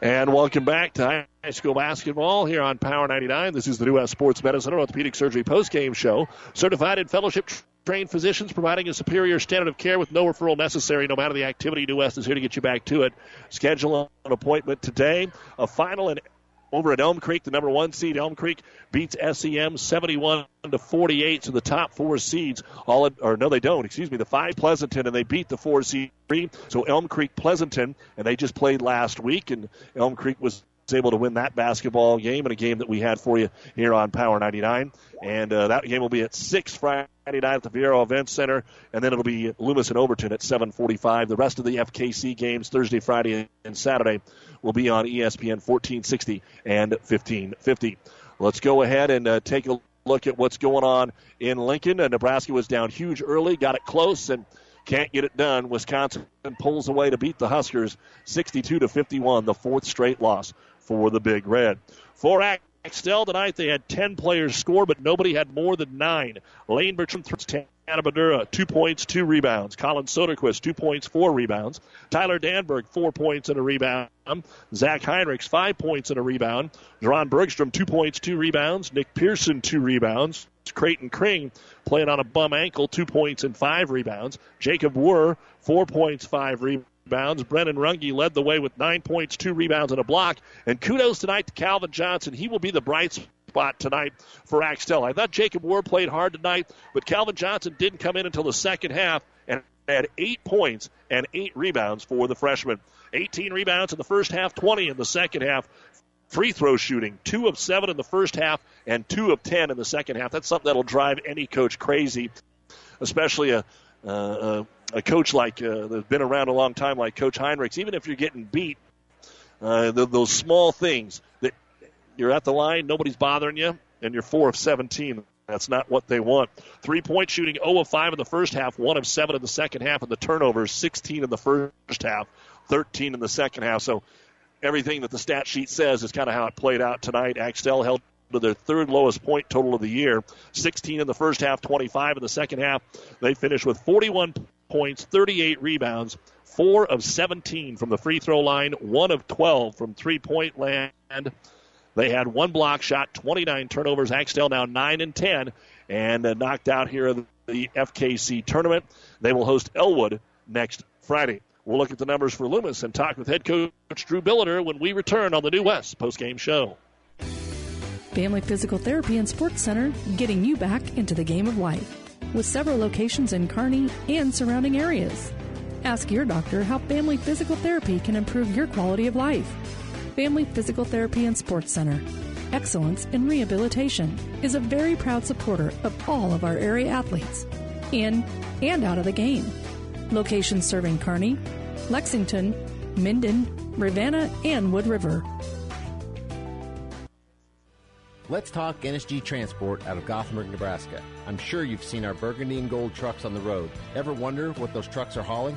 And welcome back to high school basketball here on Power 99. This is the New West Sports Medicine Orthopedic Surgery postgame show. Certified and fellowship trained physicians providing a superior standard of care with no referral necessary no matter the activity. New West is here to get you back to it. Schedule an appointment today. A final and over at Elm Creek, the number one seed. Elm Creek beats SEM 71 to 48. So the top four seeds, all or no, they don't. Excuse me, the five Pleasanton, and they beat the four seed three. So Elm Creek Pleasanton, and they just played last week, and Elm Creek was able to win that basketball game and a game that we had for you here on Power 99. And uh, that game will be at 6 Friday night at the Viaero Event Center, and then it'll be Loomis and Overton at 7:45. The rest of the FKC games Thursday, Friday, and Saturday will be on ESPN 1460 and 1550. Let's go ahead and uh, take a look at what's going on in Lincoln. Uh, Nebraska was down huge early, got it close, and can't get it done. Wisconsin pulls away to beat the Huskers 62 to 51, the fourth straight loss for the Big Red. For Axtell tonight, they had 10 players score, but nobody had more than nine. Lane Bertram throws 10 Atabadura, two points, two rebounds. Colin Soderquist, two points, four rebounds. Tyler Danberg, four points and a rebound. Zach Heinrichs, five points and a rebound. Jeron Bergstrom, two points, two rebounds. Nick Pearson, two rebounds. Creighton Kring playing on a bum ankle, two points and five rebounds. Jacob Wurr, four points, five rebounds rebounds. Brennan Runge led the way with nine points, two rebounds, and a block. And kudos tonight to Calvin Johnson. He will be the bright spot tonight for Axtell. I thought Jacob Ward played hard tonight, but Calvin Johnson didn't come in until the second half and had eight points and eight rebounds for the freshman. 18 rebounds in the first half, 20 in the second half. Free throw shooting, two of seven in the first half and two of ten in the second half. That's something that'll drive any coach crazy, especially a, uh, a coach like uh, that's been around a long time, like Coach Heinrichs, even if you're getting beat, uh, the, those small things that you're at the line, nobody's bothering you, and you're four of 17. That's not what they want. Three point shooting, 0 of 5 in the first half, 1 of 7 in the second half, and the turnovers, 16 in the first half, 13 in the second half. So everything that the stat sheet says is kind of how it played out tonight. Axtell held to their third lowest point total of the year 16 in the first half, 25 in the second half. They finished with 41 points, 38 rebounds, 4 of 17 from the free throw line, 1 of 12 from three point land. They had one block shot, 29 turnovers. Axtell now 9 and 10 and uh, knocked out here in the FKC tournament. They will host Elwood next Friday. We'll look at the numbers for Loomis and talk with head coach Drew Billiter when we return on the New West postgame show. Family Physical Therapy and Sports Center, getting you back into the game of life with several locations in Kearney and surrounding areas. Ask your doctor how family physical therapy can improve your quality of life. Family Physical Therapy and Sports Center. Excellence in Rehabilitation is a very proud supporter of all of our area athletes, in and out of the game. Locations serving Kearney, Lexington, Minden, Ravenna, and Wood River. Let's talk NSG Transport out of Gothenburg, Nebraska. I'm sure you've seen our burgundy and gold trucks on the road. Ever wonder what those trucks are hauling?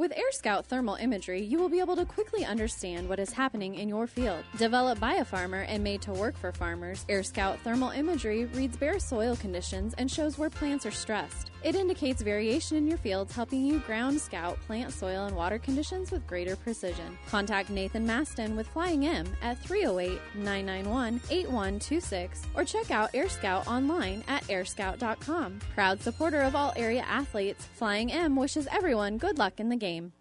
With Air Scout thermal imagery, you will be able to quickly understand what is happening in your field. Developed by a farmer and made to work for farmers, Air Scout thermal imagery reads bare soil conditions and shows where plants are stressed. It indicates variation in your fields, helping you ground scout plant soil and water conditions with greater precision. Contact Nathan Maston with Flying M at 308 991 8126 or check out Air Scout online at airscout.com. Proud supporter of all area athletes, Flying M wishes everyone good luck in the game.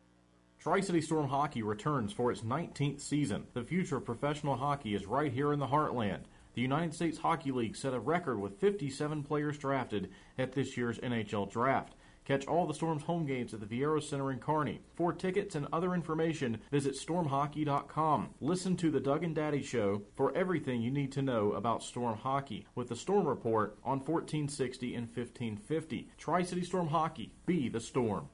Tri City Storm Hockey returns for its 19th season. The future of professional hockey is right here in the heartland. The United States Hockey League set a record with 57 players drafted at this year's NHL Draft. Catch all the Storm's home games at the Viaero Center in Kearney. For tickets and other information, visit stormhockey.com. Listen to the Doug and Daddy Show for everything you need to know about Storm Hockey with the Storm Report on 1460 and 1550. Tri City Storm Hockey, be the Storm.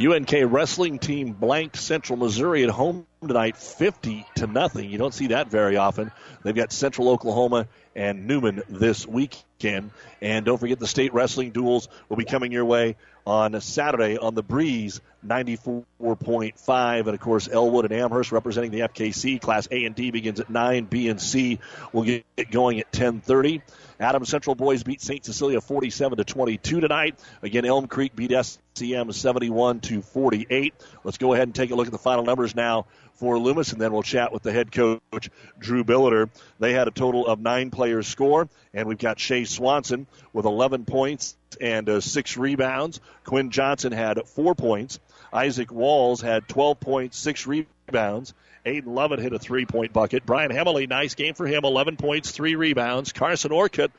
UNK wrestling team blanked Central Missouri at home tonight 50 to nothing. You don't see that very often. They've got Central Oklahoma and Newman this weekend. And don't forget the state wrestling duels will be coming your way on Saturday on the Breeze 94.5. And of course, Elwood and Amherst representing the FKC. Class A and D begins at 9. B and C will get going at 1030. Adams Central boys beat St. Cecilia 47 to 22 tonight. Again, Elm Creek beat SEM 71 to 48. Let's go ahead and take a look at the final numbers now for Loomis, and then we'll chat with the head coach, Drew Billiter. They had a total of nine players score, and we've got Shea Swanson with 11 points and uh, six rebounds. Quinn Johnson had four points. Isaac Walls had 12 points, six rebounds. Aiden Lovett hit a three point bucket. Brian Hemley, nice game for him, 11 points, three rebounds. Carson Orcutt,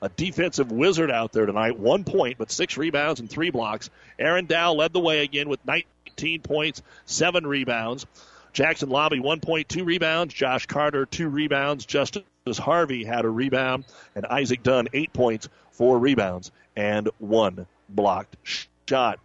a defensive wizard out there tonight, one point, but six rebounds and three blocks. Aaron Dow led the way again with 19 points, seven rebounds. Jackson Lobby, one point, two rebounds. Josh Carter, two rebounds. Justice Harvey had a rebound. And Isaac Dunn, eight points, four rebounds, and one blocked shot.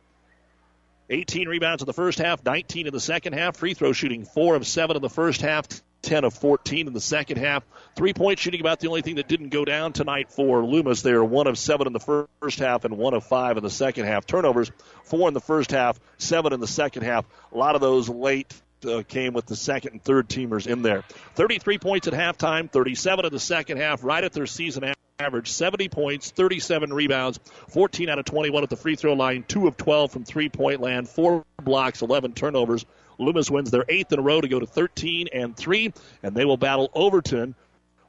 18 rebounds in the first half, 19 in the second half. Free throw shooting, four of seven in the first half, 10 of 14 in the second half. Three point shooting, about the only thing that didn't go down tonight for Loomis. They are one of seven in the first half and one of five in the second half. Turnovers, four in the first half, seven in the second half. A lot of those late uh, came with the second and third teamers in there. 33 points at halftime, 37 in the second half, right at their season average. 70 points, 37 rebounds, 14 out of 21 at the free throw line, 2 of 12 from three point land, 4 blocks, 11 turnovers. Loomis wins their eighth in a row to go to 13 and 3, and they will battle Overton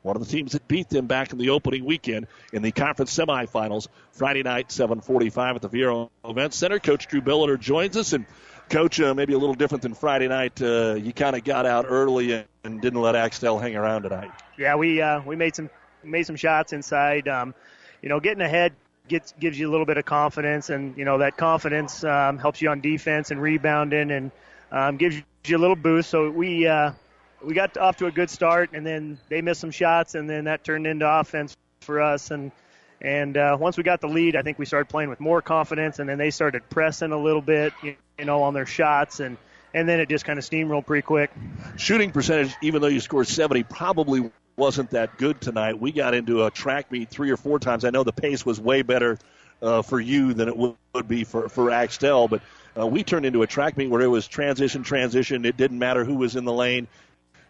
one of the teams that beat them back in the opening weekend in the conference semifinals Friday night, 7:45 at the Viaero Event Center. Coach Drew Billiter joins us, and Coach, uh, maybe a little different than Friday night. Uh, you kind of got out early and, and, didn't let Axtell hang around tonight. Yeah, we uh, we made some made some shots inside. Um, you know, getting ahead gets gives you a little bit of confidence, and you know that confidence um, helps you on defense and rebounding, and um, gives you a little boost. So we uh, we got off to a good start, and then they missed some shots, and then that turned into offense for us, and and uh, once we got the lead, I think we started playing with more confidence, and then they started pressing a little bit, you know, on their shots, and and then it just kind of steamrolled pretty quick. Shooting percentage, even though you scored 70, probably wasn't that good tonight. We got into a track meet three or four times. I know the pace was way better uh, for you than it would be for for Axtell, but uh, we turned into a track meet where it was transition, transition. It didn't matter who was in the lane.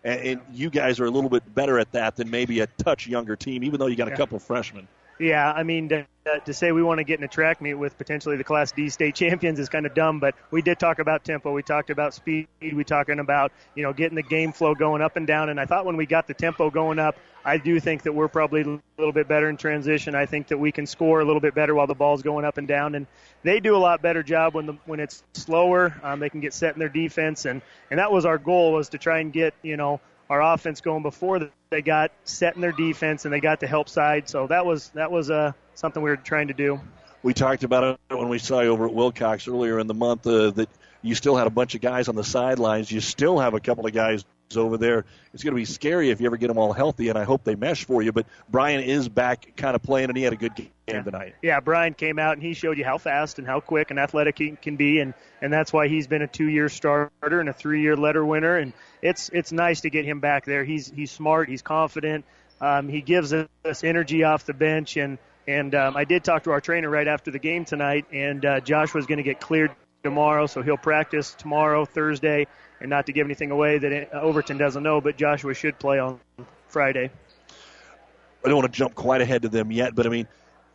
And, and you guys are a little bit better at that than maybe a touch younger team, even though you got a couple freshmen. Yeah, I mean, to, uh, to say we want to get in a track meet with potentially the Class D state champions is kind of dumb, but we did talk about tempo. We talked about speed. We talking about, you know, getting the game flow going up and down. And I thought when we got the tempo going up, I do think that we're probably a little bit better in transition. I think that we can score a little bit better while the ball's going up and down. And they do a lot better job when the when it's slower. Um, they can get set in their defense, and and that was our goal was to try and get you know our offense going before they got set in their defense and they got the help side. So that was that was uh, something we were trying to do. We talked about it when we saw you over at Wilcox earlier in the month uh, that you still had a bunch of guys on the sidelines. You still have a couple of guys over there. It's going to be scary if you ever get them all healthy, and I hope they mesh for you. But Brian is back kind of playing, and he had a good game yeah. tonight. Yeah, Brian came out and he showed you how fast and how quick and athletic he can be, and and that's why he's been a two-year starter and a three-year letter winner. And it's it's nice to get him back there. He's he's smart, he's confident. Um, he gives us energy off the bench, and and um, I did talk to our trainer right after the game tonight, and uh, Josh was going to get cleared tomorrow, so he'll practice tomorrow, Thursday, and not to give anything away that Overton doesn't know, but Joshua should play on Friday. I don't want to jump quite ahead to them yet, but I mean,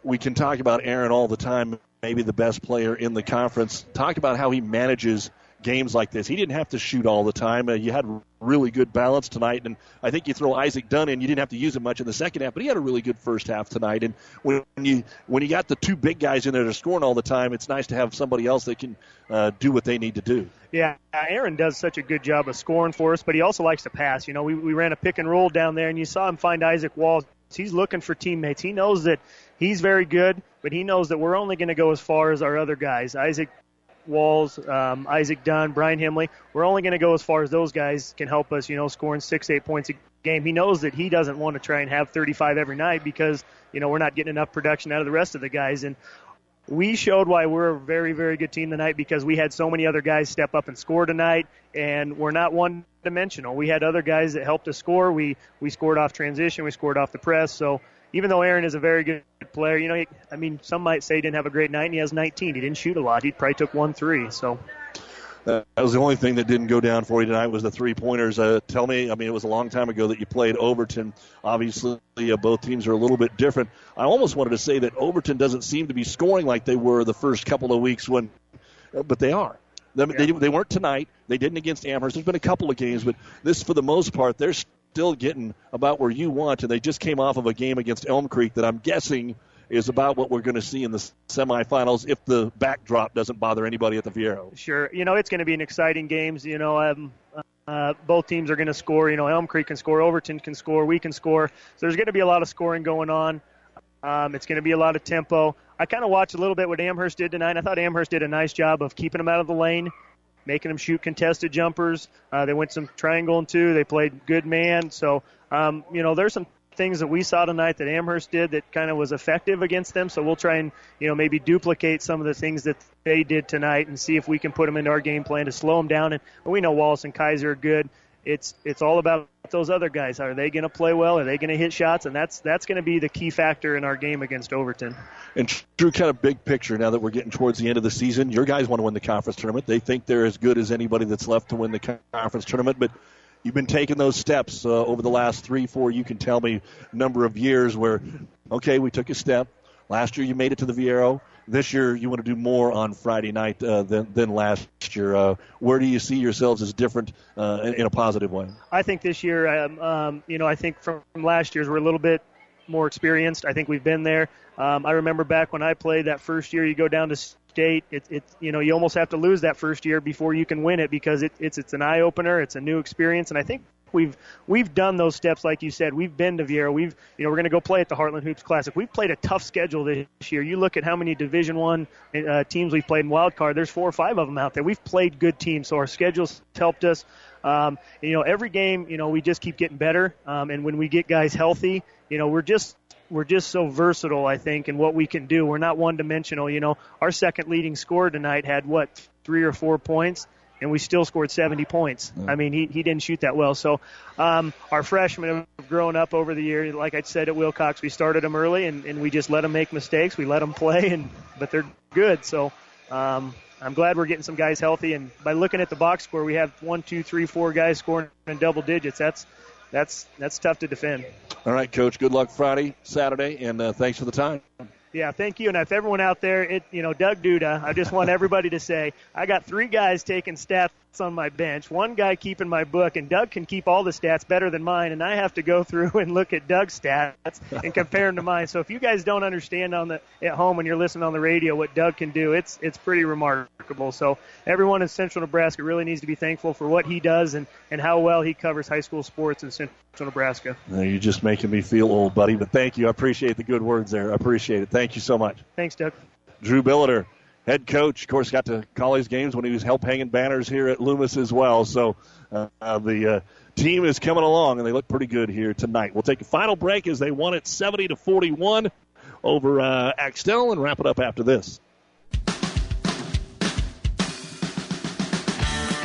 we can talk about Aaron all the time, maybe the best player in the conference. Talk about how he manages games like this. He didn't have to shoot all the time. Uh, you had really good balance tonight, and I think you throw Isaac Dunn in. You didn't have to use him much in the second half, but he had a really good first half tonight. And when you when you got the two big guys in there to scoring all the time, it's nice to have somebody else that can uh, do what they need to do. Yeah, Aaron does such a good job of scoring for us, but he also likes to pass. You know, we we ran a pick and roll down there, and you saw him find Isaac Walls. He's looking for teammates. He knows that he's very good, but he knows that we're only going to go as far as our other guys. Isaac Walls, um, Isaac Dunn, Brian Himley. We're only going to go as far as those guys can help us, you know, scoring six, eight points a game. He knows that he doesn't want to try and have 35 every night because, you know, we're not getting enough production out of the rest of the guys. And we showed why we're a very, very good team tonight because we had so many other guys step up and score tonight, and we're not one dimensional. We had other guys that helped us score. We we scored off transition, we scored off the press. So even though Aaron is a very good player, you know, he, I mean, some might say he didn't have a great night, and he has 19. He didn't shoot a lot. He probably took one three. So that was the only thing that didn't go down for you tonight was the three pointers. Uh, tell me, I mean, it was a long time ago that you played Overton. Obviously, uh, both teams are a little bit different. I almost wanted to say that Overton doesn't seem to be scoring like they were the first couple of weeks when, uh, but they are. They, they, they weren't tonight. They didn't against Amherst. There's been a couple of games, but this, for the most part, they're still getting about where you want, and they just came off of a game against Elm Creek that I'm guessing – is about what we're going to see in the semifinals if the backdrop doesn't bother anybody at the Viaero. Sure. You know, it's going to be an exciting games. You know, um, uh, both teams are going to score. You know, Elm Creek can score, Overton can score, we can score. So there's going to be a lot of scoring going on. Um, it's going to be a lot of tempo. I kind of watched a little bit what Amherst did tonight. I thought Amherst did a nice job of keeping them out of the lane, making them shoot contested jumpers. Uh, they went some triangle and two. They played good man. So, um, you know, there's some things that we saw tonight that Amherst did that kind of was effective against them. So we'll try and you know maybe duplicate some of the things that they did tonight and see if we can put them into our game plan to slow them down. And we know Wallace and Kaiser are good. It's it's all about those other guys. Are they going to play well? Are they going to hit shots? And that's that's going to be the key factor in our game against Overton. And true kind of big picture now that we're getting towards the end of the season, your guys want to win the conference tournament. They think they're as good as anybody that's left to win the conference tournament, but you've been taking those steps uh, over the last three, four, you can tell me, number of years where, okay, we took a step. Last year you made it to the Viaero. This year you want to do more on Friday night uh, than, than last year. Uh, where do you see yourselves as different uh, in, in, a positive way? I think this year, um, um, you know, I think from last year's we're a little bit more experienced. I think we've been there. Um, I remember back when I played that first year, you go down to State. It's it, you know you almost have to lose that first year before you can win it because it, it's it's an eye opener. It's a new experience, and I think we've we've done those steps like you said. We've been to Viaero. We've you know we're going to go play at the Heartland Hoops Classic. We've played a tough schedule this year. You look at how many Division One uh, teams we've played in wild card. There's four or five of them out there. We've played good teams, so our schedules helped us. Um, you know, every game, you know, we just keep getting better. Um, and when we get guys healthy, you know, we're just we're just so versatile, I think, in what we can do. We're not one dimensional. You know, our second leading scorer tonight had what three or four points, and we still scored 70 points. I mean, he he didn't shoot that well. So, um, our freshmen have grown up over the year. Like I said at Wilcox, we started them early, and and we just let them make mistakes. We let them play, and but they're good. So. Um, I'm glad we're getting some guys healthy, and by looking at the box score, we have one, two, three, four guys scoring in double digits. That's that's that's tough to defend. All right, Coach. Good luck Friday, Saturday, and uh, thanks for the time. Yeah, thank you. And if everyone out there, it you know, Doug Duda, I just want everybody to say I got three guys taking on my bench, one guy keeping my book, and Doug can keep all the stats better than mine, and I have to go through and look at Doug's stats and compare them to mine. So if you guys don't understand on the at home when you're listening on the radio what Doug can do, it's it's pretty remarkable. So everyone in Central Nebraska really needs to be thankful for what he does and and how well he covers high school sports in Central Nebraska. You're just making me feel old, buddy. But thank you. I appreciate the good words there. I appreciate it. Thank you so much. Thanks, Doug. Drew Billiter head coach. Of course, got to call his games when he was help hanging banners here at Loomis as well. So uh, the uh, team is coming along, and they look pretty good here tonight. We'll take a final break as they won it 70 to 41 over uh, Axtell, and wrap it up after this.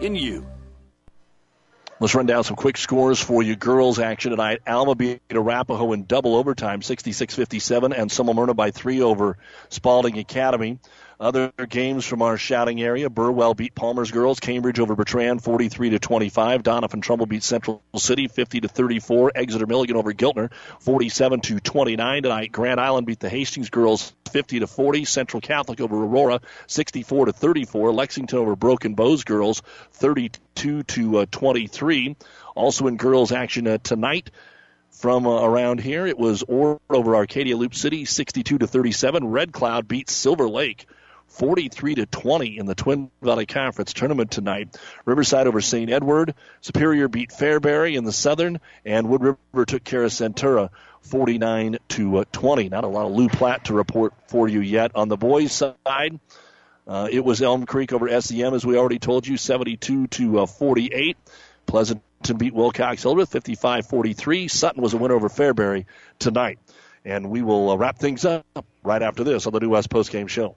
in you. Let's run down some quick scores for you. Girls action tonight. Alma beat Arapahoe in double overtime, 66-57, and Somomurna by three over Spalding Academy. Other games from our shouting area: Burwell beat Palmer's girls. Cambridge over Bertrand, 43 to 25. Doniphan Trumbull beat Central City, 50 to 34. Exeter Milligan over Giltner, 47 to 29 tonight. Grand Island beat the Hastings girls, 50 to 40. Central Catholic over Aurora, 64 to 34. Lexington over Broken Bows girls, 32 to uh, 23. Also in girls action uh, tonight from uh, around here. It was Ord over Arcadia Loop City, 62 to 37. Red Cloud beat Silver Lake. 43 to 20 in the Twin Valley Conference tournament tonight. Riverside over St. Edward. Superior beat Fairbury in the Southern, and Wood River took care of Centura 49 to uh, 20. Not a lot of Loup Platte to report for you yet. On the boys' side, uh, it was Elm Creek over SEM, as we already told you, 72 to uh, 48. Pleasanton beat Wilcox Hildreth 55 43. Sutton was a win over Fairbury tonight. And we will uh, wrap things up right after this on the New West Postgame Show.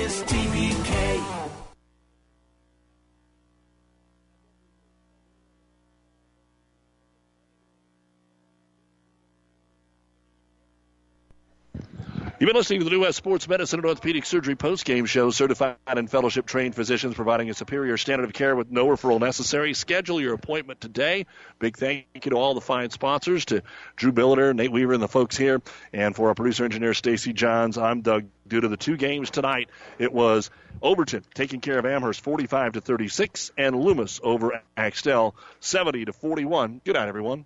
You've been listening to the New West Sports Medicine and Orthopedic Surgery post-game show. Certified and fellowship trained physicians providing a superior standard of care with no referral necessary. Schedule your appointment today. Big thank you to all the fine sponsors, to Drew Billiter, Nate Weaver, and the folks here. And for our producer engineer, Stacy Johns, I'm Doug. Due to the two games tonight, it was Overton taking care of Amherst 45 to 36, and Loomis over Axtell 70 to 41. Good night, everyone.